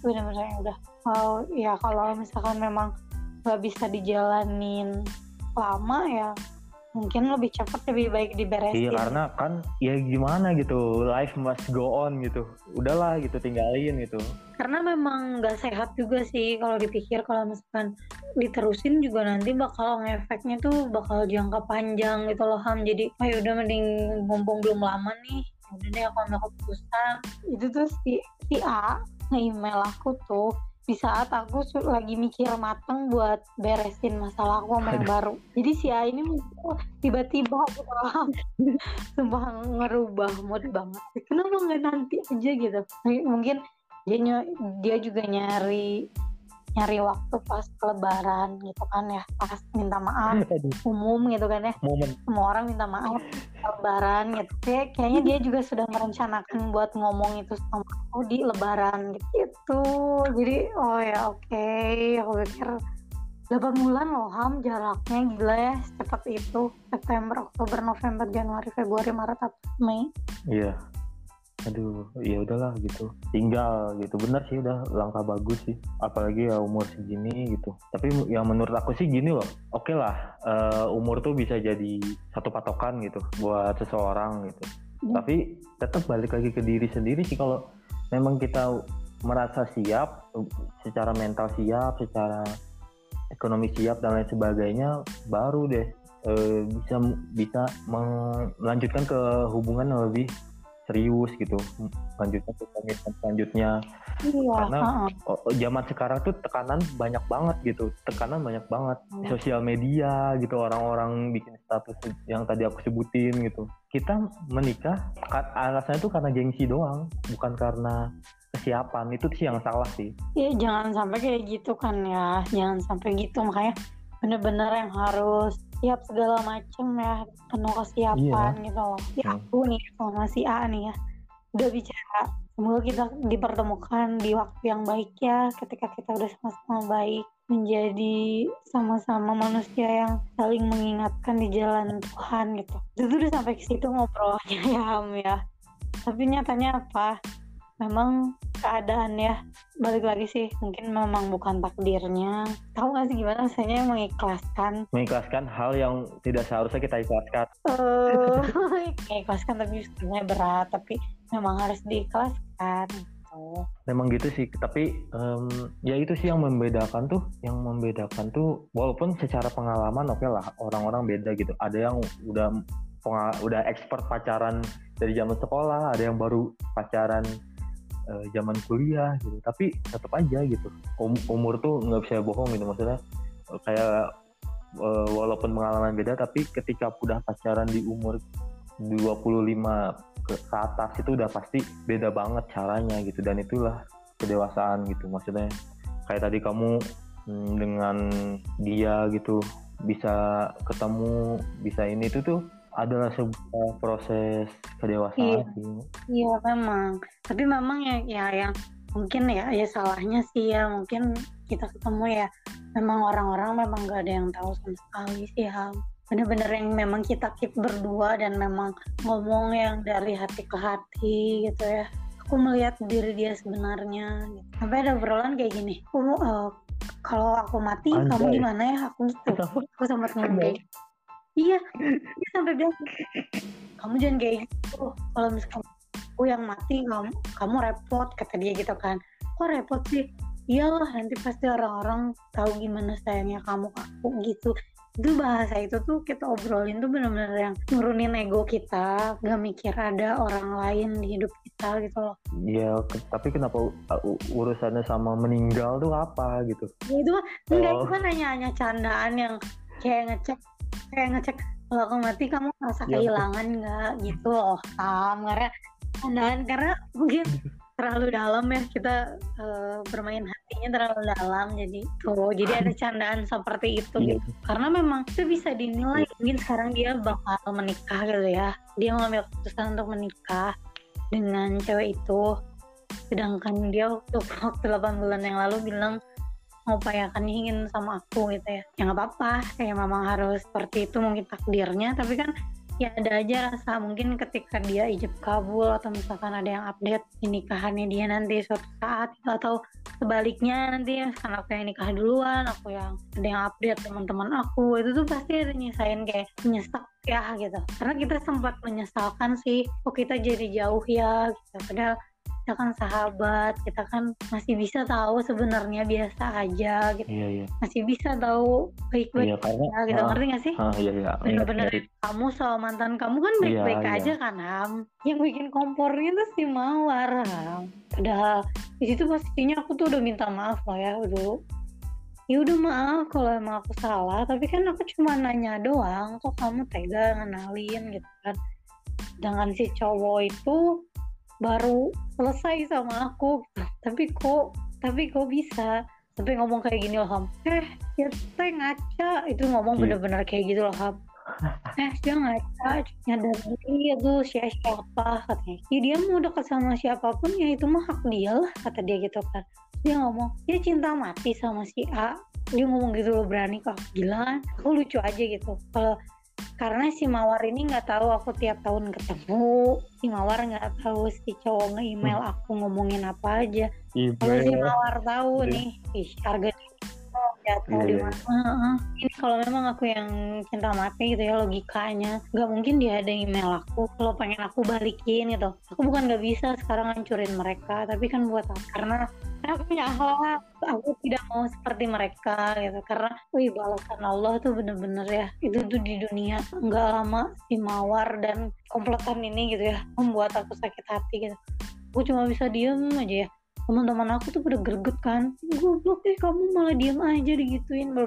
bener-bener udah oh ya kalau misalkan memang nggak bisa dijalanin lama ya mungkin lebih cepat lebih baik diberesin. Iya karena kan ya gimana gitu life must go on gitu. Udahlah gitu tinggalin gitu. Karena memang nggak sehat juga sih kalau dipikir kalau misalkan diterusin juga nanti bakal ngefeknya tuh bakal jangka panjang gitu loh Ham. Jadi ayo udah mending mumpung belum lama nih. Udah deh aku ambil keputusan. Itu tuh si, si A nge-email aku tuh di saat aku lagi mikir mateng buat beresin masalah aku sama yang baru. Jadi si A ini tiba-tiba aku *laughs* paham, sumpah ngerubah mood banget. Kenapa nggak nanti aja gitu? Mungkin dia dia juga nyari nyari waktu pas lebaran gitu kan ya pas minta maaf *laughs* umum gitu kan ya. Moment. semua orang minta maaf lebaran gitu. Kayak, kayaknya dia juga sudah merencanakan buat ngomong itu sama aku di lebaran gitu. Jadi oh ya oke. Okay. aku pikir 8 bulan loh Ham jaraknya gila ya secepat itu. September, Oktober, November, Januari, Februari, Maret, April, Mei. Iya aduh ya udahlah gitu. Tinggal gitu. Bener sih udah langkah bagus sih. Apalagi ya umur segini gitu. Tapi yang menurut aku sih gini loh. Oke okay lah uh, umur tuh bisa jadi satu patokan gitu buat seseorang gitu. Hmm. tapi tetap balik lagi ke diri sendiri sih kalau memang kita merasa siap secara mental siap secara ekonomi siap dan lain sebagainya baru deh uh, bisa bisa melanjutkan ke hubungan yang lebih serius gitu lanjutnya ke komitmen selanjutnya. Iya, karena uh -uh. zaman sekarang tuh tekanan banyak banget gitu tekanan banyak banget uh. sosial media gitu orang-orang bikin status yang tadi aku sebutin gitu. Kita menikah alasannya tuh karena gengsi doang bukan karena kesiapan. Itu sih yang salah sih. Iya jangan sampai kayak gitu kan ya jangan sampai gitu. Makanya bener-bener yang harus siap segala macem ya penuh kesiapan iya. gitu loh. Ya aku nih sama si A nih ya. Udah bicara semoga kita dipertemukan di waktu yang baik ya ketika kita udah sama-sama baik menjadi sama-sama manusia yang saling mengingatkan di jalan Tuhan gitu. Itu udah sampai ke situ ngobrolnya *laughs* ya Ham ya. Tapi nyatanya apa memang keadaan ya balik lagi sih mungkin memang bukan takdirnya. Tahu gak sih gimana? Rasanya mengikhlaskan. Mengikhlaskan hal yang tidak seharusnya kita ikhlaskan. Uh, *laughs* mengikhlaskan tapi sebenarnya berat tapi memang harus diikhlaskan gitu. memang gitu sih tapi um, ya itu sih yang membedakan tuh yang membedakan tuh walaupun secara pengalaman oke okay lah orang-orang beda gitu. Ada yang udah udah expert pacaran dari zaman sekolah ada yang baru pacaran uh, zaman kuliah gitu. Tapi tetap aja gitu. Um, umur tuh nggak bisa bohong gitu. Maksudnya uh, kayak uh, walaupun pengalaman beda tapi ketika udah pacaran di umur 25 ke, ke atas itu udah pasti beda banget caranya gitu. Dan itulah kedewasaan gitu. Maksudnya kayak tadi kamu hmm, dengan dia gitu bisa ketemu bisa ini itu tuh adalah sebuah proses kedewasaan iya, iya memang. Tapi memang ya ya yang mungkin ya ya salahnya sih ya mungkin kita ketemu ya. Memang orang-orang memang gak ada yang tahu sama sekali sih hal bener-bener yang memang kita keep berdua dan memang ngomong yang dari hati ke hati gitu ya. Aku melihat diri dia sebenarnya. Gitu. sampai ada obrolan kayak gini. Aku uh, kalau aku mati Anjay. kamu gimana ya? Aku gitu. Aku sempat ngomong iya dia sampai bilang kamu jangan kayak gitu. Kalau misalkan aku yang mati kamu kamu repot kata dia gitu kan. Kok repot sih? Iyalah nanti pasti orang-orang tahu gimana sayangnya kamu ke aku gitu. Itu bahasa itu tuh kita obrolin tuh bener-bener yang nurunin ego kita gak mikir ada orang lain di hidup kita gitu loh. Iya tapi kenapa urusannya sama meninggal tuh apa gitu? Ya itu kan enggak itu oh. kan hanya hanya candaan yang kayak ngecek kayak ngecek kalau aku mati? Kamu merasa ya, kehilangan nggak? Gitu loh Sam karena dan karena mungkin terlalu dalam ya kita uh, bermain hatinya terlalu dalam jadi tuh jadi ada candaan seperti itu yeah. gitu. karena memang itu bisa dinilai. Mungkin sekarang dia bakal menikah gitu ya. Dia mengambil keputusan untuk menikah dengan cewek itu. Sedangkan dia waktu waktu 8 bulan yang lalu bilang mengupayakan ingin sama aku gitu ya. Ya nggak apa-apa kayak memang harus seperti itu mungkin takdirnya. Tapi kan ya ada aja rasa mungkin ketika dia ijab kabul atau misalkan ada yang update nikahannya dia nanti suatu saat atau sebaliknya nanti kan aku yang nikah duluan aku yang ada yang update teman-teman aku itu tuh pasti ada nyesain kayak menyesal ya gitu. Karena kita sempat menyesalkan sih kok kita jadi jauh ya gitu. Padahal kita kan sahabat kita kan masih bisa tahu sebenarnya biasa aja gitu. Iya, iya. masih bisa tahu baik-baik iya, karena, aja gitu ngerti gak sih? Ah, iya, iya. bener-bener kamu sama mantan kamu kan iya, baik-baik iya, aja kan Ham? Yang bikin kompornya tuh si Mawar Ham. Padahal di situ pastinya aku tuh udah minta maaf lah ya udah ya udah maaf kalau emang aku salah tapi kan aku cuma nanya doang kok kamu tega ngenalin gitu kan. Dengan si cowok itu baru selesai sama aku. Tapi kok tapi kok bisa? Sampai ngomong kayak gini loh Ham. Eh ya teh ngaca. Itu ngomong yeah. bener-bener kayak gitu loh Ham. Eh dia ngaca nyadar diri itu siapa katanya. Ya dia mau dekat sama siapa pun ya itu mah hak dia lah kata dia gitu kan. Dia ngomong dia cinta mati sama si A. Dia ngomong gitu loh berani kok gila aku lucu aja gitu. Kalau karena si Mawar ini nggak tahu aku tiap tahun ketemu si Mawar nggak tahu si cowok nge-email Hmm. aku ngomongin apa aja kalau si. Mawar tahu Iya. nih ih harga oh, jatuh Iya, di iya. mana ini kalau memang aku yang cinta mati gitu ya logikanya nggak mungkin dia ada email aku kalau pengen aku balikin gitu aku bukan nggak bisa sekarang hancurin mereka tapi kan buat karena karena aku punya akhlak aku tidak mau seperti mereka gitu. Karena wih balasan Allah tuh bener-bener ya. Itu tuh di dunia nggak lama si Mawar dan komplotan ini gitu ya membuat aku sakit hati gitu. Aku cuma bisa diem aja ya. Teman-teman aku tuh pada greget kan. Goblok deh kamu malah diem aja digituin bla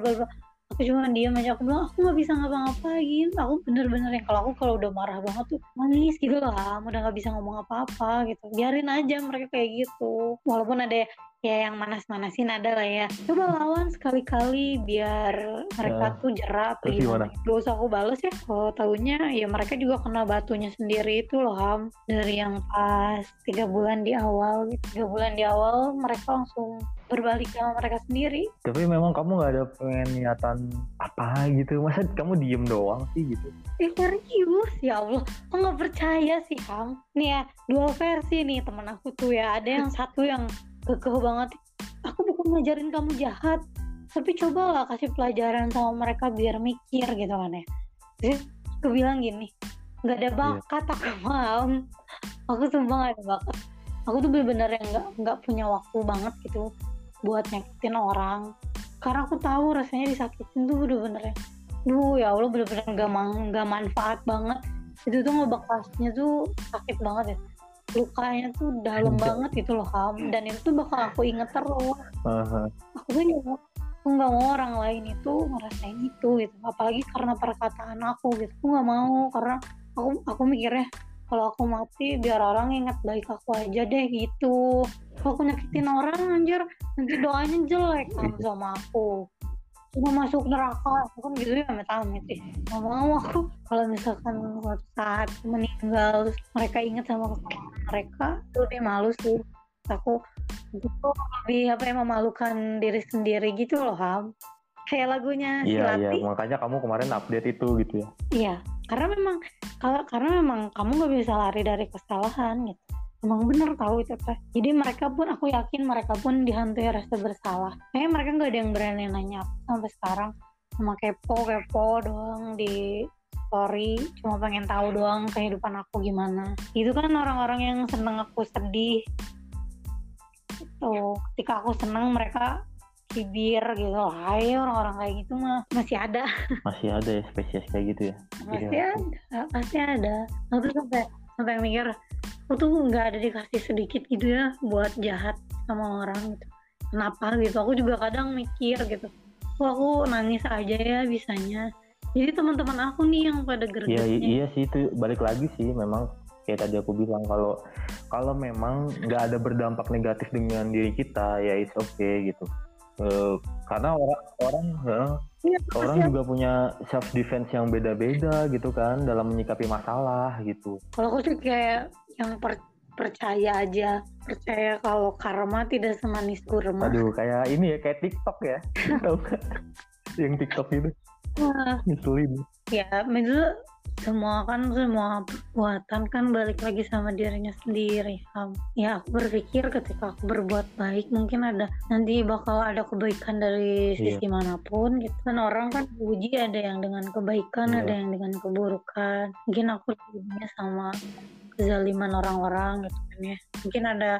aku cuma diem aja. Aku bilang aku nggak bisa ngapa-ngapain. Aku bener-bener yang kalau aku kalau udah marah banget tuh nangis gitu lah. Udah nggak bisa ngomong apa-apa gitu. Biarin aja mereka kayak gitu. Walaupun ada ya yang manas-manasin ada lah ya coba lawan sekali-kali biar mereka Ya. tuh atau Terus gimana? gak usah aku bales ya kalau taunya ya mereka juga kena batunya sendiri itu loh Ham dari yang pas tiga bulan di awal gitu tiga bulan di awal mereka langsung berbalik sama mereka sendiri Tapi memang kamu nggak ada pengen niatan apa gitu. Masa kamu diem doang sih gitu? Eh serius ya Allah Aku nggak percaya sih Ham Nih ya dua versi nih temen aku tuh ya Ada yang satu yang kekeh banget. Aku bukan ngajarin kamu jahat Tapi cobalah kasih pelajaran sama mereka biar mikir gitu kan ya. Terus aku bilang gini nggak ada bakat aku Ham Aku sumpah gak ada bakat. Aku tuh bener-bener yang nggak nggak punya waktu banget gitu Buat nyakitin orang. Karena aku tahu rasanya disakitin tuh bener-bener yang Duh ya Allah bener-bener gak, man- gak manfaat banget. Itu tuh ngebekasnya tuh sakit banget ya Lukanya tuh dalam banget gitu loh Ham Dan itu bakal aku inget terus. Aha. Aku tuh nggak mau Aku gak mau orang lain itu ngerasain itu gitu. Apalagi karena perkataan aku gitu. Aku gak mau karena aku, aku mikirnya kalau aku mati biar orang ingat baik aku aja deh gitu. Kalau aku nyakitin orang anjir. Nanti doanya jelek kan sama aku cuma masuk neraka kan gitu ya amit amit sih nggak mau aku kalau misalkan suatu saat meninggal terus mereka ingat sama kesalahan mereka itu lebih malu sih aku itu lebih apa ya memalukan diri sendiri gitu loh Ham kayak lagunya Iya iya. Makanya kamu kemarin update itu gitu ya. Iya, karena memang kalau karena memang kamu nggak bisa lari dari kesalahan gitu. Emang bener tahu itu teh. Jadi mereka pun aku yakin mereka pun dihantui rasa bersalah. Kayaknya mereka nggak ada yang berani nanya sampai sekarang. Cuma kepo kepo doang di story. Cuma pengen tahu doang kehidupan aku gimana. Itu kan orang-orang yang seneng aku sedih. Itu ketika aku senang mereka cibir gitu ya orang-orang kayak gitu mah masih ada Masih ada ya spesies kayak gitu ya. pasti Iya. ada pasti ada tuh sampai sampai mikir aku tuh nggak ada dikasih sedikit gitu ya buat jahat sama orang gitu. Kenapa? gitu. Aku juga kadang mikir gitu. Wah, aku nangis aja ya bisanya? Jadi teman-teman aku nih yang pada Iya gregetnya i- iya sih itu balik lagi sih memang kayak tadi aku bilang kalau kalau memang nggak ada berdampak negatif dengan diri kita ya it's okay gitu. Eh, karena orang orang eh, Iya, orang pasti juga punya self defense yang beda-beda gitu kan dalam menyikapi masalah gitu. kalau aku sih kayak yang per- percaya aja percaya kalau karma tidak semanis kurma Aduh kayak ini ya kayak TikTok ya. *laughs* Yang TikTok itu ngeselin. ya itu semua kan semua perbuatan kan balik lagi sama dirinya sendiri. Ya aku berpikir ketika aku berbuat baik mungkin ada nanti bakal ada kebaikan dari sisi mana pun gitu. Kan orang kan uji ada yang dengan kebaikan Iya. ada yang dengan keburukan. Mungkin aku sama kezaliman orang-orang gitu kan ya. Mungkin ada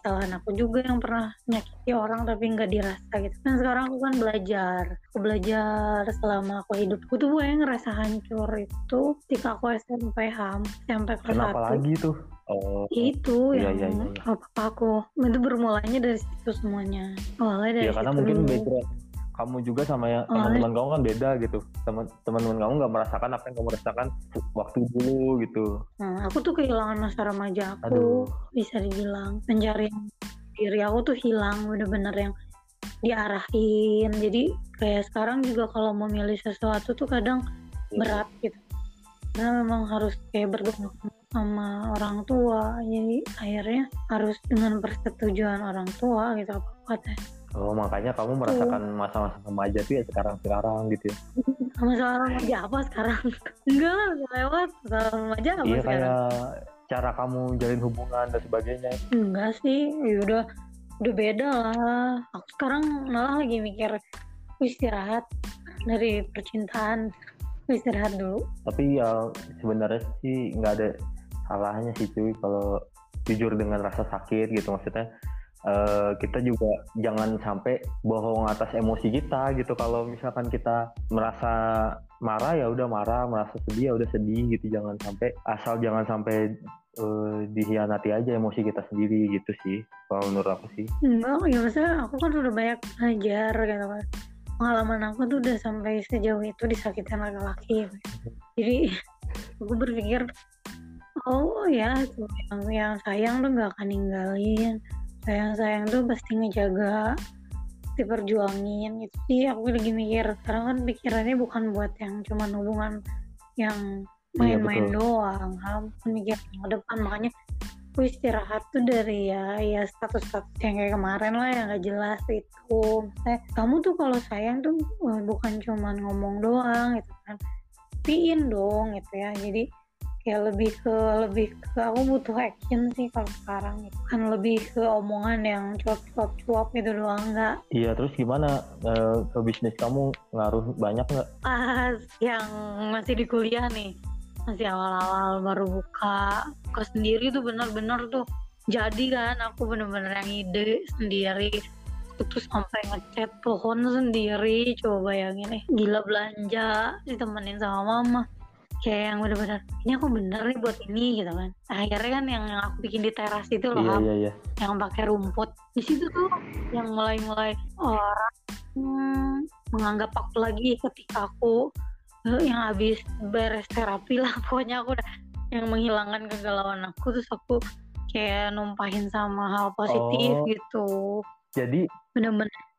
kesalahan aku juga yang pernah nyakiti orang tapi nggak dirasa gitu kan sekarang aku kan belajar aku belajar selama aku hidup aku tuh gue ngerasa hancur itu ketika aku SMP ham SMP kelas Kenapa satu lagi tuh? Oh, itu Iya, yang iya, iya, iya. apa aku itu bermulanya dari situ semuanya awalnya dari ya karena situ mungkin dulu. background kamu juga sama yang Oh, teman-teman kamu kan beda gitu. Teman teman-teman kamu nggak merasakan apa yang kamu rasakan waktu dulu gitu. Nah, aku tuh kehilangan masa remaja aku Aduh. bisa dibilang pencarian diri aku tuh hilang bener-bener yang diarahin jadi kayak sekarang juga kalau memilih sesuatu tuh kadang Iya. berat gitu karena memang harus kayak bergantung sama orang tua jadi akhirnya harus dengan persetujuan orang tua gitu apa apa teh Oh makanya kamu merasakan masa-masa remaja tuh ya sekarang-sekarang gitu ya. masalah remaja apa sekarang? *laughs* Enggak lah udah lewat. Masalah remaja apa iya sekarang? kayak cara kamu jalin hubungan dan sebagainya. Enggak sih. Ya udah udah beda lah. Aku sekarang malah lagi mikir istirahat dari percintaan. Istirahat dulu. Tapi ya sebenarnya sih nggak ada salahnya sih cuy kalau jujur dengan rasa sakit gitu maksudnya eh, kita juga jangan sampai bohong atas emosi kita gitu. Kalau misalkan kita merasa marah ya udah marah merasa sedih ya udah sedih gitu. Jangan sampai asal jangan sampai eh, dihianati aja emosi kita sendiri gitu sih kalau menurut aku sih. Enggak ya maksudnya aku kan udah banyak belajar gitu kan. Pengalaman aku tuh udah sampai sejauh itu disakitin laki-laki. Jadi aku berpikir oh ya yang, yang sayang tuh nggak akan ninggalin sayang sayang tuh pasti ngejaga pasti perjuangin gitu. Sih aku lagi mikir sekarang kan pikirannya bukan buat yang cuman hubungan yang Iya, main-main betul. doang. Aku mikir ke depan makanya aku istirahat tuh dari ya ya status-status yang kayak kemarin lah yang gak jelas itu. Maksudnya, kamu tuh kalau sayang tuh eh, bukan cuman ngomong doang gitu kan. Piin dong gitu ya. Jadi kayak lebih ke lebih ke aku butuh action sih kalau sekarang. Gitu. kan lebih ke omongan yang cuap-cuap-cuap gitu doang nggak iya terus gimana eh, ke bisnis kamu? Ngaruh banyak nggak? Pas yang masih di kuliah nih masih awal-awal baru buka buka sendiri tuh bener-bener tuh jadi kan aku bener-bener yang ide sendiri. Tuh sampai ngecat pohon sendiri coba bayangin nih gila belanja ditemenin sama mama kayak yang bener-bener ini aku bener nih buat ini gitu kan. Akhirnya kan yang, yang aku bikin di teras itu loh iya iya iya. Yang pakai rumput. Di situ tuh yang mulai-mulai orang hmm, menganggap aku lagi ketika aku eh, yang habis beres terapi lah *laughs* pokoknya aku udah yang menghilangkan kegalauan aku terus aku kayak numpahin sama hal positif Oh. gitu. Jadi bener-bener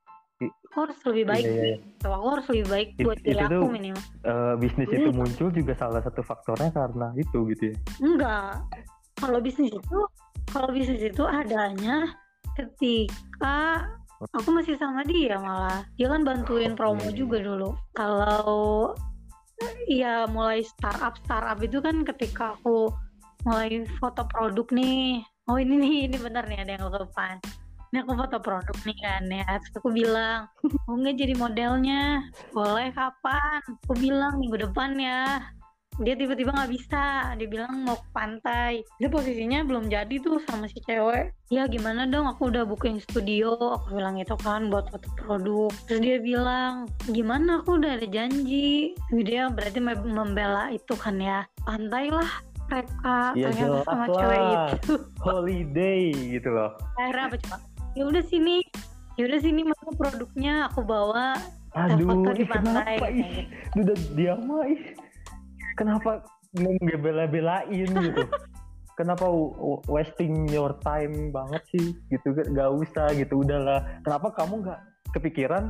aku harus lebih baik iya, iya. gitu. aku harus lebih baik It- buat diri itu aku tuh- minimal. eh, bisnis Iya. itu muncul juga salah satu faktornya karena itu gitu ya. Enggak. Kalau bisnis itu kalau bisnis itu adanya ketika aku masih sama dia malah. Dia kan bantuin promo juga dulu. Kalau ya mulai startup startup itu kan ketika aku mulai foto produk nih. Oh ini nih ini bener nih ada yang kelupaan ini aku foto produk nih kan ya. Terus aku bilang mau nggak jadi modelnya? Boleh kapan? Aku bilang minggu depan ya. Dia tiba-tiba nggak bisa. Dia bilang mau ke pantai. Dia posisinya belum jadi tuh sama si cewek. Ya gimana dong? Aku udah booking studio. Aku bilang itu kan buat foto produk. Terus dia bilang gimana? Aku udah ada janji. Dia berarti mem- membela itu kan ya. Pantai lah mereka ternyata jelas sama lah. cewek itu. Holiday gitu loh. Akhirnya apa coba ya udah sini. Ya udah sini mana produknya aku bawa. Aduh foto di kenapa pantai ih? Udah dia mah ih. Kenapa ngebela-belain *laughs* gitu? Kenapa wasting your time banget sih? Gitu gak usah gitu udahlah. Kenapa kamu nggak kepikiran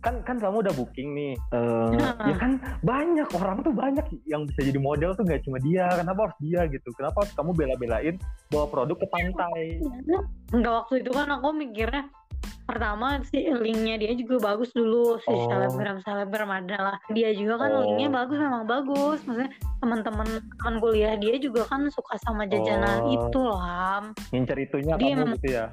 kan kan kamu udah booking nih. Eh, ya kan banyak orang tuh banyak yang bisa jadi model tuh nggak cuma dia. Kenapa harus dia gitu? Kenapa harus kamu bela-belain bawa produk ke pantai? Enggak waktu itu kan aku mikirnya pertama sih linknya dia juga bagus dulu si Oh. selebgram selebgram adalah dia juga kan Oh. linknya bagus memang bagus. Maksudnya teman-teman teman kuliah dia juga kan suka sama jajanan Oh. itu loh ham ngincer itunya Dia kamu gitu ya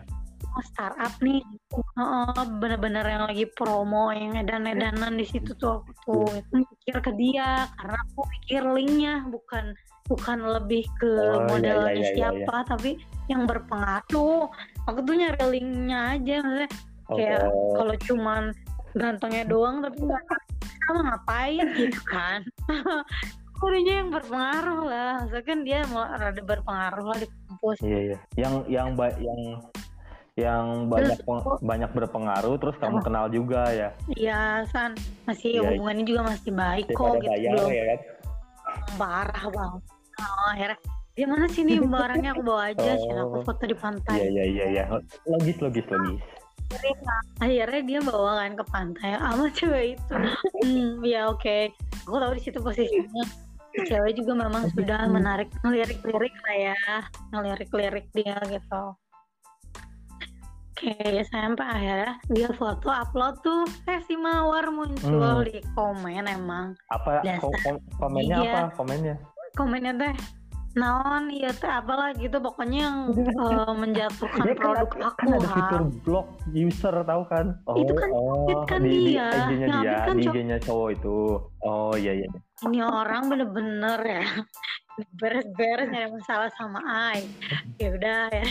oh, startup nih. Heeh, bener-bener yang lagi promo yang edan-edanan di situ tuh aku tuh. Itu mikir ke dia karena aku mikir linknya bukan bukan lebih ke Oh, iya, modelnya iya, iya, siapa tapi yang berpengaruh. Aku tuh nyari linknya aja maksudnya kayak Oh. kalau cuman gantengnya doang tapi nggak sama ngapain gitu kan. *laughs* Kurinya yang berpengaruh lah. Maksudnya kan dia mau rada berpengaruh lah di kampus. Iya iya. Yang yang ba- yang yang banyak peng- banyak berpengaruh terus kamu kenal juga ya. Iya San. Masih Iya. hubungannya juga masih baik kok gitu bayar belum ya kan. parah banget. Oh, akhirnya dia mana sini barangnya? Aku bawa aja sih aku Oh. foto di pantai. Iya iya iya. Logis logis logis. akhirnya dia bawa kan ke pantai. Sama cewek itu. Hmm ya oke. Aku tahu di situ posisinya. Si cewek juga memang sudah *laughs* menarik ngelirik-lirik lah ya. Ngelirik-lirik dia gitu kayak sampai akhirnya dia foto upload tuh eh si Mawar muncul Hmm. di komen emang Apa ko- ko- komennya Iya. apa? Komennya? komennya teh naon iya teh apalah gitu pokoknya yang *laughs* eh, menjatuhkan kan, produk ada- aku kan ada fitur block user tahu kan? Oh, Itu kan oh, kan di, di dia. IG-nya Yang dia, kan di. IG-nya cowok itu. Oh iya iya. ini orang bener-bener ya *laughs* beres-beres nyari masalah sama Ai *laughs* ya udah ya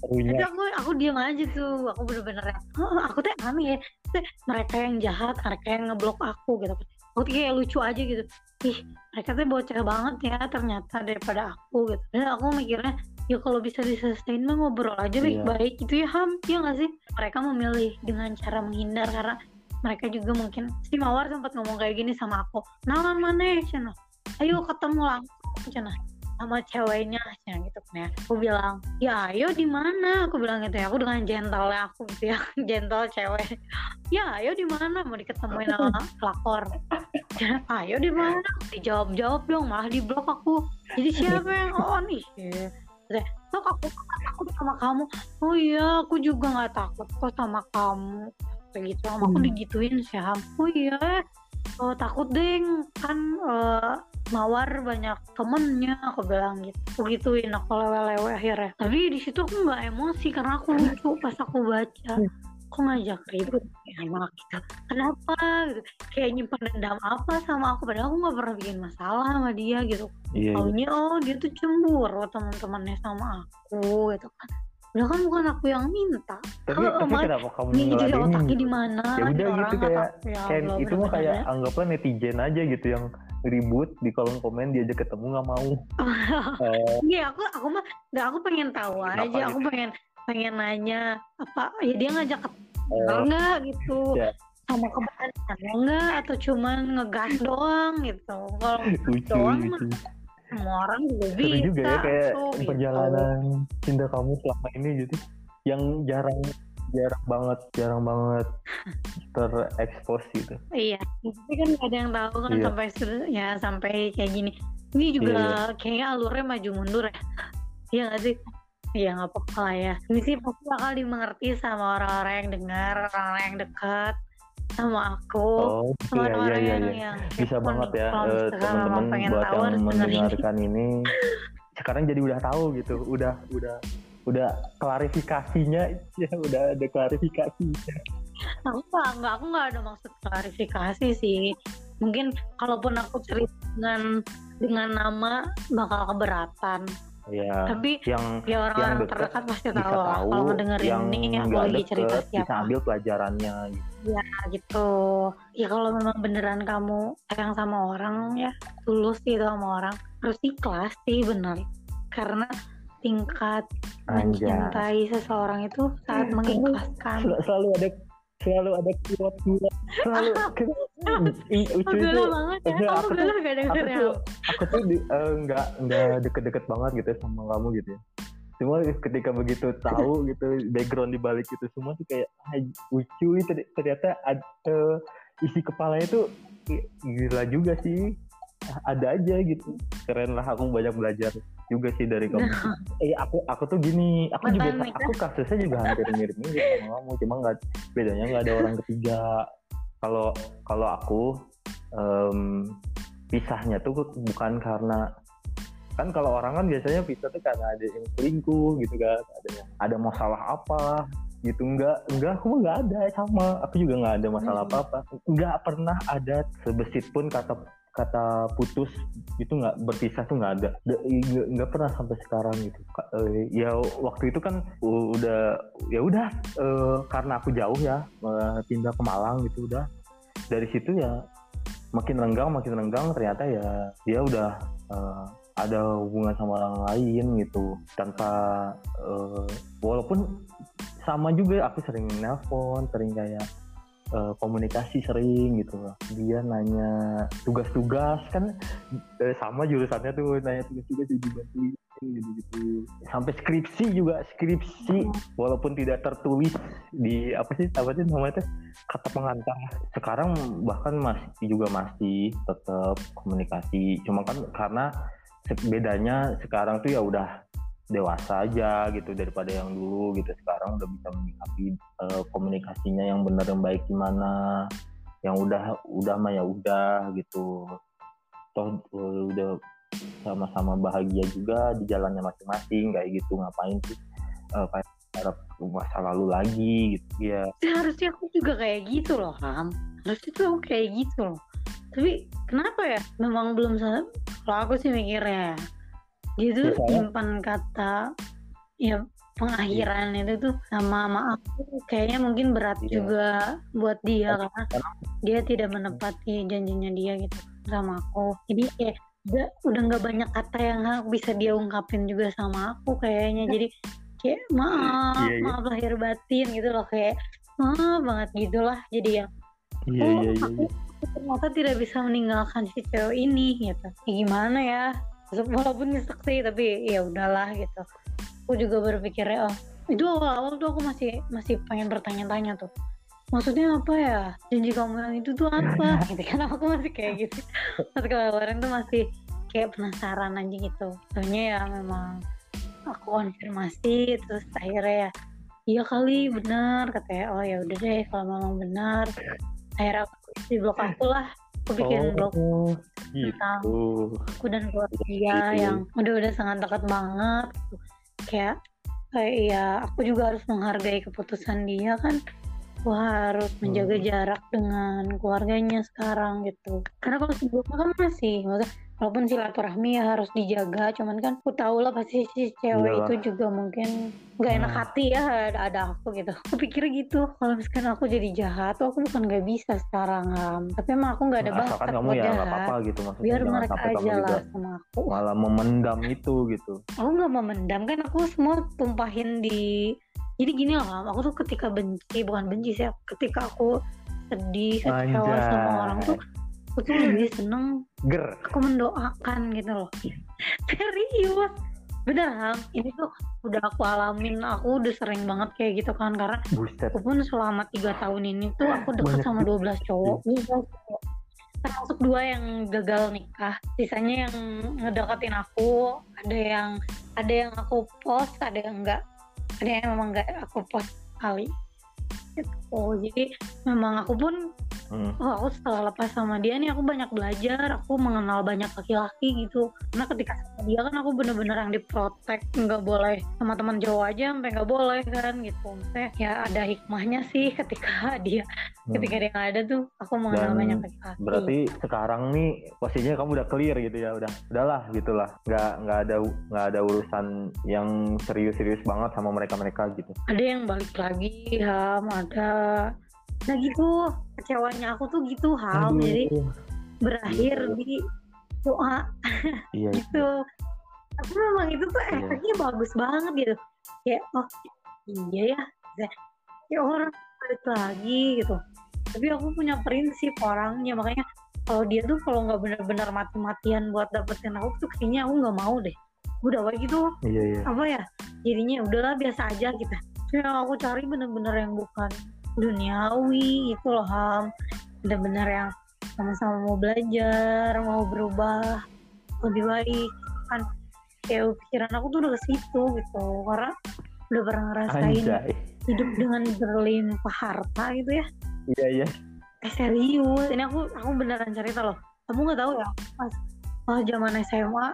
Serunya. tapi aku aku diam aja tuh. Aku bener-bener ya, "Oh, aku tuh aneh ya. Teh, mereka yang jahat mereka yang ngeblok aku gitu. Aku tuh kayak lucu aja gitu. Ih mereka tuh bocah banget ya ternyata daripada aku gitu. Dan aku mikirnya ya kalau bisa diselesain mah ngobrol aja Iya. baik-baik gitu ya ham. Ya nggak sih? Mereka memilih dengan cara menghindar karena mereka juga mungkin si Mawar sempat ngomong kayak gini sama aku nah mana cina? Ayo ketemu langsung cina sama ceweknya cina gitu kan ya. Aku bilang ya ayo di mana? Aku bilang gitu ya. Aku dengan gentle aku *laughs* gitu ya gentle cewek. Ya ayo di mana? Mau diketemuin sama *laughs* pelakor. Cina, ayo di mana? Dijawab jawab dong malah di blok aku. Jadi siapa yang oh nih Tok aku nggak takut sama kamu. Oh iya aku juga nggak takut kok sama kamu. Kayak gitu. Sama aku Hmm. digituin sih oh iya oh, takut deng kan eh, mawar banyak temennya aku bilang gitu. Aku gituin aku lewe-lewe akhirnya. Tapi di situ aku nggak emosi karena aku lucu pas aku baca. Kok ngajak ribut ya anak gitu kenapa? Gitu. Kayak nyimpan dendam apa sama aku padahal aku nggak pernah bikin masalah sama dia gitu. Iya, iya. taunya oh dia tuh cemburu teman-temannya sama aku gitu kan. Padahal kan bukan aku yang minta. Tapi Kalau tapi kenapa kamu ini jadi otaknya gitu? di mana? Ya udah orang gitu kayak ya kayak itu mah kayak anggaplah netizen aja gitu yang ribut di kolom komen diajak ketemu nggak mau. *laughs* Eh, Iya aku aku mah nggak aku pengen tahu aja aku pengen pengen nanya apa ya dia ngajak ke Oh. enggak gitu Ya. sama kebenarannya enggak atau cuman ngegas *laughs* doang gitu kalau ngegas lucu doang mah gitu. semua orang juga Seru bisa juga ya kayak tuh, gitu. perjalanan cinta kamu selama ini gitu. Yang jarang jarang banget jarang banget terekspos gitu. Iya, tapi kan gak ada yang tahu kan Iya. sampai ya sampai kayak gini. Ini juga kayaknya alurnya maju mundur ya. Iya gak sih? Iya nggak apa-apa lah ya. Ini sih pasti bakal dimengerti sama orang-orang yang dengar, orang-orang yang dekat sama aku, Oh, sama iya iya orang-orang iya. yang, iya. yang Bisa kepo banget ya eh, teman-teman buat tahu yang mendengarkan ini. Sekarang jadi udah tahu gitu, udah udah udah klarifikasinya ya udah ada klarifikasinya. Aku nggak, nggak, aku nggak ada maksud klarifikasi sih. Mungkin kalaupun aku cerita dengan dengan nama bakal keberatan. Ya, Tapi yang ya orang-orang terdekat pasti tahu lah tahu kalau ngedengerin yang ini aku lagi cerita deket bisa siapa ambil pelajarannya gitu. ya gitu ya kalau memang beneran kamu sayang sama orang ya tulus gitu sama orang harus ikhlas sih bener karena tingkat Anjay. mencintai seseorang itu saat Kamu mengikhlaskan. Sel- selalu ada selalu ada kuat kuat selalu *laughs* Ih, lucu itu. Banget ya. Kamu aku tuh- gak aku tuh aku tuh di, eh, nggak nggak deket-deket banget gitu sama kamu gitu ya. Cuma ketika begitu tahu *laughs* gitu background di balik itu semua tuh kayak ah, lucu ternyata ad, eh, isi kepalanya tuh gila juga sih. Ada aja gitu. Keren lah aku banyak belajar juga sih dari kamu eh aku aku tuh gini aku juga Mantan nikah. aku kasusnya juga hampir mirip mirip sama kamu cuma nggak bedanya nggak ada orang ketiga kalau kalau aku em, pisahnya tuh bukan karena kan kalau orang kan biasanya pisah tuh karena ada yang selingkuh gitu kan ada yang ada masalah apa gitu enggak enggak aku nggak ada sama aku juga nggak ada masalah Hmm. apa apa nggak pernah ada sebesit pun kata kata putus itu nggak berpisah tuh nggak ada. Da- nggak pernah sampai sekarang gitu. Eh, ya waktu itu kan udah ya udah eh, karena aku jauh ya eh, pindah ke Malang gitu udah. Dari situ ya makin renggang makin renggang ternyata ya dia udah eh, ada hubungan sama orang lain gitu. Tanpa walaupun sama juga aku sering nelpon sering kayak eh, komunikasi sering gitu. Loh dia nanya tugas-tugas kan eh, sama jurusannya tuh nanya tugas-tugas dibantuin gitu-gitu. Sampai skripsi juga skripsi walaupun tidak tertulis di apa sih apa sih namanya kata pengantar. Sekarang bahkan masih juga masih tetap komunikasi. Cuma kan karena bedanya sekarang tuh ya udah dewasa aja gitu daripada yang dulu gitu. Sekarang udah bisa menyikapi uh, komunikasinya yang benar yang baik gimana. Yang udah udah mah ya udah gitu. Toh uh, udah sama-sama bahagia juga di jalannya masing-masing kayak gitu. Ngapain sih uh, kayak harap masa lalu lagi gitu. Ya harusnya aku juga kayak gitu loh Ham. Harusnya tuh aku kayak gitu loh. Tapi kenapa ya? Memang belum kalau aku sih mikirnya dia tuh simpan kata ya pengakhiran iya. itu tuh sama maaf kayaknya mungkin berat iya. juga buat dia karena dia tidak menepati janjinya dia gitu sama aku. Jadi kayak udah udah nggak banyak kata yang bisa dia ungkapin juga sama aku kayaknya. Jadi kayak maaf iya, iya. maaf lahir batin gitu loh kayak maaf banget gitulah jadi yang iya, oh, iya, iya, aku, aku ternyata tidak bisa meninggalkan si cewek ini gitu. Ya, gimana ya walaupun nyesek sih tapi ya udahlah gitu. Aku juga berpikir oh itu awal-awal tuh aku masih masih pengen bertanya-tanya tuh. Maksudnya apa ya? Janji kamu yang itu tuh apa? *laughs* Gitu kan aku masih kayak gitu. Pas kemarin tuh masih kayak penasaran aja gitu. Soalnya ya memang aku konfirmasi terus akhirnya ya iya kali benar katanya. Oh ya udah deh kalau memang benar. Akhirnya aku di blok aku lah aku bikin oh, blog gitu. tentang aku dan keluarga gitu. yang udah-udah sangat dekat banget kayak kayak ya aku juga harus menghargai keputusan dia kan aku harus menjaga hmm. jarak dengan keluarganya sekarang gitu karena kalau sebelumnya kan masih maksudnya walaupun silaturahmi ya harus dijaga cuman kan aku tahu lah pasti si cewek Iyalah. itu juga mungkin nggak enak hmm. hati ya ada, ada aku gitu. Aku pikir gitu kalau misalkan aku jadi jahat tuh aku bukan nggak bisa sekarang um. tapi emang aku nggak ada nah, bakat kamu ya nggak apa-apa gitu maksudnya. Biar mereka aja lah sama aku. malah memendam itu gitu. Aku nggak memendam kan aku semua tumpahin di jadi gini loh aku tuh ketika benci bukan benci sih ketika aku sedih kecewa sama orang tuh aku tuh lebih seneng ger. aku mendoakan gitu loh. *laughs* Serius. Bener ham ini tuh udah aku alamin. Aku udah sering banget kayak gitu kan karena Buset. aku pun selama tiga tahun ini tuh aku deket sama 12 cowok. Termasuk dua yang gagal nikah. Sisanya yang ngedeketin aku. Ada yang ada yang aku post ada yang enggak ada yang memang enggak aku post kali oh jadi memang aku pun hmm. oh aku setelah lepas sama dia nih aku banyak belajar aku mengenal banyak laki-laki gitu. Karena ketika sama dia kan aku bener-bener yang diprotek nggak boleh sama teman jauh aja sampai nggak boleh kan gitu. Maksudnya ya ada hikmahnya sih *laughs* ketika dia hmm. ketika dia nggak ada tuh aku mengenal Dan banyak laki-laki. berarti sekarang nih posisinya kamu udah clear gitu ya udah udahlah gitulah nggak nggak ada nggak ada urusan yang serius-serius banget sama mereka-mereka gitu. Ada yang balik lagi ham ada. Nah gitu. Kecewanya aku tuh gitu hal. Aduh. jadi berakhir iya. di doa. *laughs* Iya, gitu. Tapi memang itu tuh iya. efeknya bagus banget gitu. Kayak oh iya ya ya orang balik lagi gitu. Tapi aku punya prinsip orangnya. Makanya kalau dia tuh kalau nggak benar-benar mati-matian buat dapetin aku tuh kayaknya aku nggak mau deh. Udah kayak gitu. Iya, iya. apa ya? Jadinya udahlah biasa aja gitu yang aku cari bener-bener yang bukan duniawi itu loh ham. Benar-benar yang sama-sama mau belajar mau berubah lebih baik. Kan kayak pikiran aku tuh udah ke situ gitu. Karena udah pernah ngerasain Anjay. hidup dengan berlimpah harta gitu ya. Iya iya. Eh serius. Ini aku aku beneran cerita loh. Kamu nggak tahu ya pas pas zaman SMA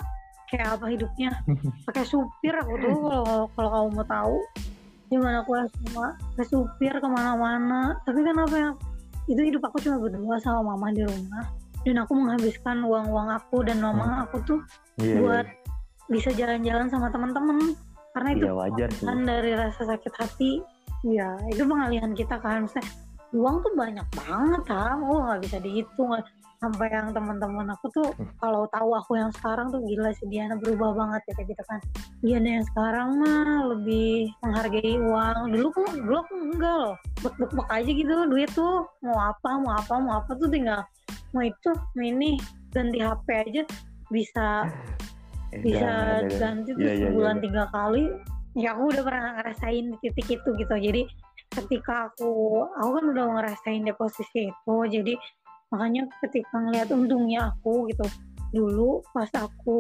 kayak apa hidupnya? *laughs* Pakai supir aku tuh kalau kalau kamu mau tahu gimana aku sama ke supir ke mana-mana. Tapi kan apa yang itu hidup aku cuma berdua sama mama di rumah. Dan aku menghabiskan uang-uang aku dan mama hmm. aku tuh yeah, iya. buat yeah. bisa jalan-jalan sama teman-teman karena itu yeah, wajar kan dari rasa sakit hati. Ya itu pengalihan kita kan. Misalnya uang tuh banyak banget kan oh nggak bisa dihitung sampai yang teman-teman aku tuh hmm. kalau tahu aku yang sekarang tuh gila sih Diana berubah banget ya kayak gitu kan. Diana yang sekarang mah lebih menghargai uang. Dulu kok dulu aku enggak loh. Bek bek aja gitu duit tuh. Mau apa mau apa mau apa tuh tinggal mau itu mau ini. Ganti HP aja bisa eh, bisa ganti tuh ya, sebulan ya, ya. tiga kali. Ya aku udah pernah ngerasain di titik itu gitu. Jadi ketika aku aku kan udah ngerasain di posisi itu. Jadi makanya ketika ngeliat untungnya aku gitu dulu pas aku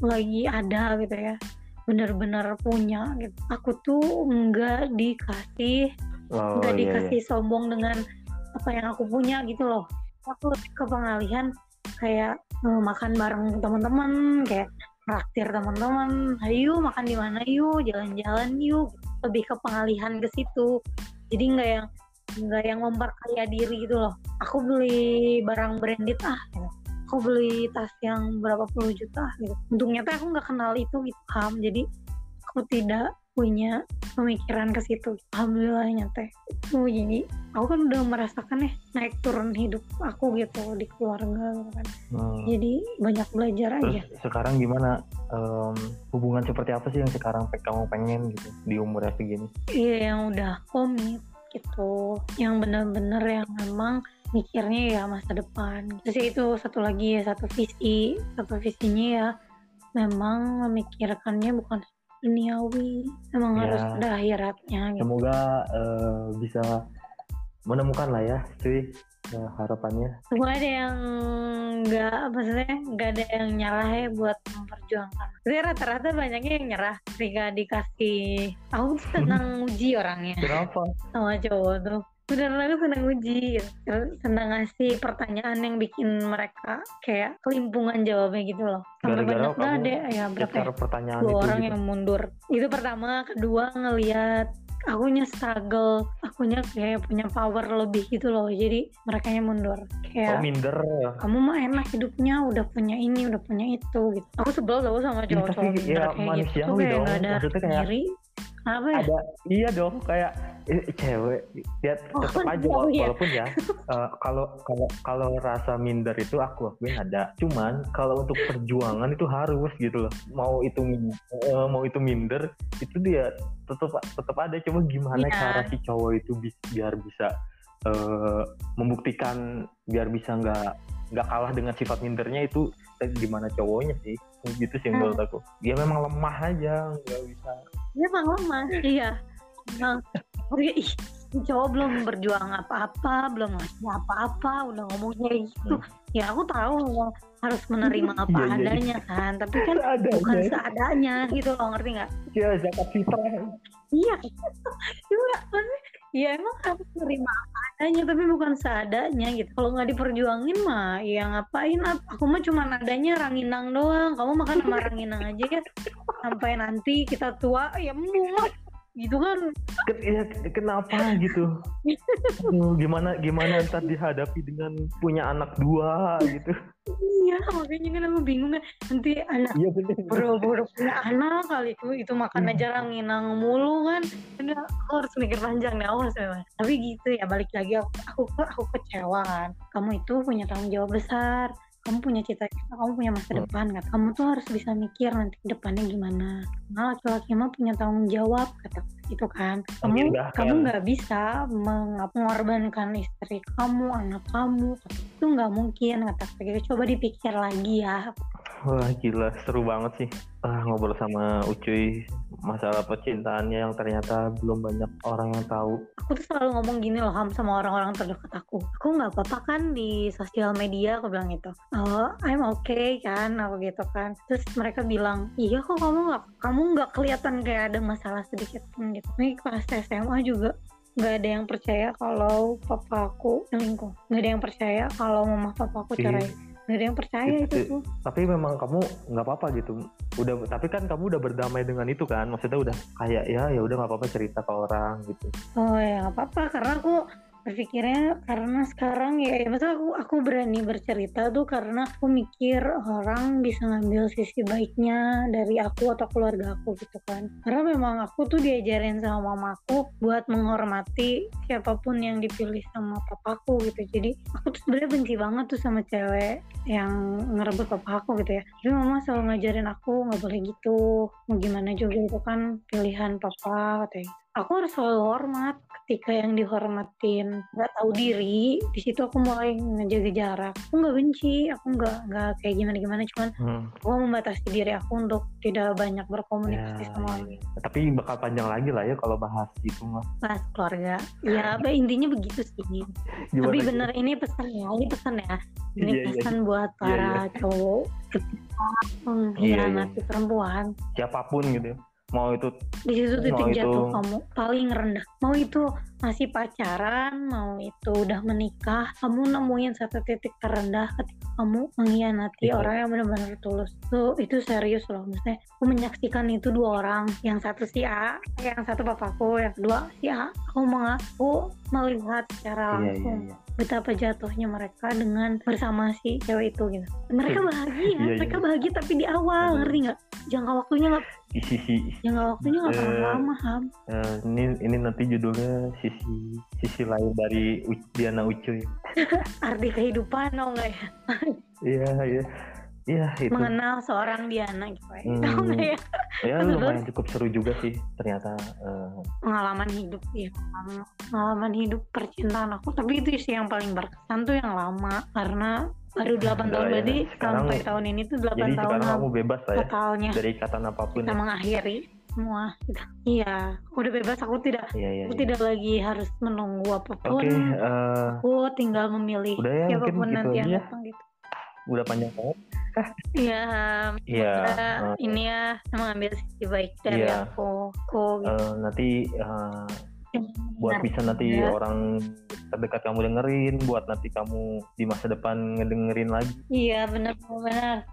lagi ada gitu ya benar-benar punya gitu aku tuh nggak dikasih Oh, nggak iya, iya. dikasih sombong dengan apa yang aku punya gitu loh. Aku lebih ke pengalihan kayak eh, makan bareng teman-teman kayak traktir teman-teman ayo makan di mana yuk? Jalan-jalan yuk. Lebih ke pengalihan ke situ. Jadi nggak yang nggak yang memperkaya diri gitu loh. Aku beli barang branded ah gitu. aku beli tas yang berapa puluh juta gitu. Untungnya tuh aku nggak kenal itu gitu ham. Jadi aku tidak punya pemikiran ke situ. Alhamdulillahnya teh. Itu jadi aku kan udah merasakan ya naik turun hidup aku gitu di keluarga gitu kan. Hmm. jadi banyak belajar Terus aja sekarang gimana? Em, hubungan seperti apa sih yang sekarang kamu pengen gitu di umurnya segini? iya yang udah komit gitu. Yang bener-bener yang memang mikirnya ya masa depan. Terus ya itu satu lagi ya satu visi. Satu visinya ya memang memikirkannya bukan duniawi. Memang Ya. harus ada akhiratnya gitu. Semoga eh, bisa menemukan lah ya, cuy eh, harapannya. Semua ada yang nggak maksudnya nggak ada yang nyerah ya buat memperjuangkan. Jadi rata-rata banyaknya yang nyerah ketika dikasih. Aku tuh senang *laughs* uji orangnya Kenapa? sama cowok tuh. Beneran aku senang uji, senang ngasih pertanyaan yang bikin mereka kayak kelimpungan jawabnya gitu loh. Sampai banyak nggak ada ya berapa ya? Pertanyaan dua itu orang gitu. yang mundur. Itu pertama, kedua ngelihat akunya struggle, akunya kayak punya power lebih gitu loh. Jadi mereka mundur. Kayak Oh minder. kamu mah enak hidupnya udah punya ini udah punya itu gitu aku sebel tau sama cowok-cowok tapi minder ya kayak gitu kayak nggak ada Maksudnya kayak- diri apa ya Ada iya dong kayak cewek dia Oh, tetap aja iya, iya. walaupun ya eh, kalau kalau kalau rasa minder itu aku akuin ada. Cuman kalau untuk perjuangan itu harus gitu loh. Mau itu eh, mau itu minder itu dia tetap tetap ada. Coba gimana Iya. cara si cowok itu bis- biar bisa eh, membuktikan biar bisa nggak nggak kalah dengan sifat mindernya itu gimana cowoknya sih gitu sih Hmm. menurut aku. Dia memang lemah aja nggak bisa. Dia emang lemah iya. Emang Oke, ih, ini cowok belum berjuang apa-apa belum ngasih apa-apa udah ngomong kayak gitu. Ya aku tahu harus *laughs* menerima apa Iya, iya, iya. adanya kan tapi kan ada bukan seadanya gitu loh ngerti nggak? Ya zakat fitrah. Iya, *laughs* juga maksudnya ya emang harus menerima adanya tapi bukan seadanya gitu. Kalau nggak diperjuangin mah ya ngapain? Ap- Aku mah cuma adanya ranginang doang. Kamu makan sama ranginang aja ya sampai nanti kita tua ya muak gitu kan. Ya, kenapa gitu? Aduh, gimana gimana ntar dihadapi dengan punya anak dua gitu? Iya makanya kan aku bingung kan. Nanti anak iya boro-boro punya anak kali itu itu makan aja ranginang mulu kan. Aduh, aku harus mikir panjang nih awas memang tapi gitu ya balik lagi aku aku, aku kecewa kan. Kamu itu punya tanggung jawab besar kamu punya cita-cita kamu punya masa Hmm. depan kan kamu tuh harus bisa mikir nanti depannya gimana. Nah laki-laki mah punya tanggung jawab kata gitu kan. Kamu Memindahkan. kamu nggak bisa meng- mengorbankan istri kamu anak kamu. Itu nggak mungkin kata gitu coba dipikir lagi ya. Wah gila. Seru banget sih. Ah, ngobrol sama Ucuy masalah percintaannya yang ternyata belum banyak orang yang tahu. Aku tuh selalu ngomong gini loh Ham sama orang-orang terdekat aku. Aku nggak apa-apa kan di sosial media aku bilang gitu. Oh I'm okay kan aku gitu kan. Terus mereka bilang iya kok kamu nggak kamu nggak kelihatan kayak ada masalah sedikit pun gitu. Ini pas SMA juga nggak ada yang percaya kalau papa aku selingkuh nggak ada yang percaya kalau mama papa aku Iya. cerai nggak ada yang percaya itu Itu- tuh. tapi memang kamu nggak apa-apa gitu. Udah tapi kan kamu udah berdamai dengan itu kan? Maksudnya udah kayak ya ya udah nggak apa-apa cerita ke orang gitu. Oh ya nggak apa-apa. Karena aku berpikirnya karena sekarang ya, ya maksudnya aku aku berani bercerita tuh karena aku mikir orang bisa ngambil sisi baiknya dari aku atau keluarga aku gitu kan. Karena memang aku tuh diajarin sama mamaku buat menghormati siapa pun yang dipilih sama papaku gitu. Jadi aku tuh sebenarnya benci banget tuh sama cewek yang ngerebut papa aku gitu ya. Tapi mama selalu ngajarin aku nggak boleh gitu mau gimana juga itu kan pilihan papa katanya aku harus selalu hormat. Ketika yang dihormatin nggak tahu diri di situ aku mulai ngejaga jarak. Aku nggak benci aku nggak nggak kayak gimana gimana. Cuman Hmm. aku membatasi diri aku untuk tidak banyak berkomunikasi Ya, sama iya. orang tapi bakal panjang lagi lah ya kalau bahas itu mah pas keluarga. Ya apa intinya begitu sih. Gimana tapi gitu? bener ini pesan ya ini pesan ya. Ini Iya, iya, pesan buat Iya, para iya. cowok ketika mengkhianati iya. perempuan. Siapa pun gitu ya mau itu di situ titik mau jatuh itu- kamu paling rendah. Mau itu masih pacaran mau itu udah menikah kamu nemuin satu titik terendah ketika kamu mengkhianati Iya. orang yang benar-benar tulus. Tuh itu serius loh maksudnya aku menyaksikan itu dua orang yang satu si A yang satu papaku yang kedua si A. Aku mengaku melihat secara iya iya langsung. iya betapa jatuhnya mereka dengan bersama si cewek itu gitu. Mereka bahagia *laughs* Iya, iya. mereka bahagia tapi di awal ngerti nggak? Jangka waktunya nggak *laughs* jangka waktunya nggak Eh, lama ham. eh, ini ini nanti judulnya sisi sisi lain dari Diana Ucuy. *laughs* Arti kehidupan oh enggak ya iya iya iya itu. Mengenal seorang Diana gitu ya. Hmm. Tahu nggak ya? Ya lumayan cukup seru juga sih ternyata eh, pengalaman hidup ya pengalaman- pengalaman hidup percintaan aku tapi itu sih yang paling berkesan tuh yang lama. Karena baru 8 tahun Udah ya, berarti sekarang- sampai tahun ini tuh 8 jadi tahun sekarang kamu bebas lah ya totalnya. dari ikatan apa pun kita ya. mengakhiri semua. Gitu. iya udah bebas. Aku tidak iya iya aku iya. tidak lagi harus menunggu apa pun. Eh, aku tinggal memilih udah ya siapa pun gitu nanti yang aja datang gitu udah panjang banget Iya, Iya, eh. ini ya mengambil sisi baik dari Iya. aku. Aku gitu. Eh, nanti eh, buat bisa nanti Ya. orang terdekat kamu dengerin buat nanti kamu di masa depan ngedengerin lagi Iya benar benar.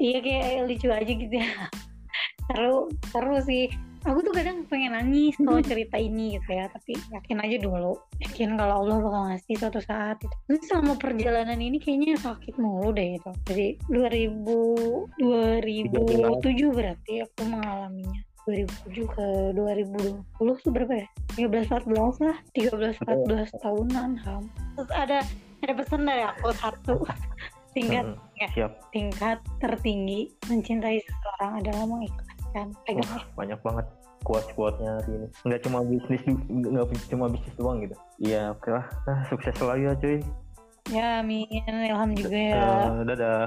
Iya kayak lucu aja gitu ya. Seru seru sih. Aku tuh kadang pengen nangis kalau cerita ini gitu ya. Tapi yakin aja dulu. Yakin kalau Allah bakal ngasih suatu saat gitu. Tapi selama perjalanan ini kayaknya sakit mulu deh gitu. Jadi 2000 2007 berarti aku mengalaminya. 2007 ke 2020 tuh berapa ya? 13 14 lah. 13 14 tahunan ham. Terus ada ada pesan dari aku satu. *laughs* Tingkat Mm, ya. siap tingkat tertinggi mencintai seseorang adalah mengikhlaskan pegang Wah, banyak banget quotes-quotesnya hari ini nggak cuma bisnis nggak cuma bisnis doang gitu. Iya oke lah. Nah, sukses selalu ya cuy. Ya amin. Ilham juga ya. Eh, dadah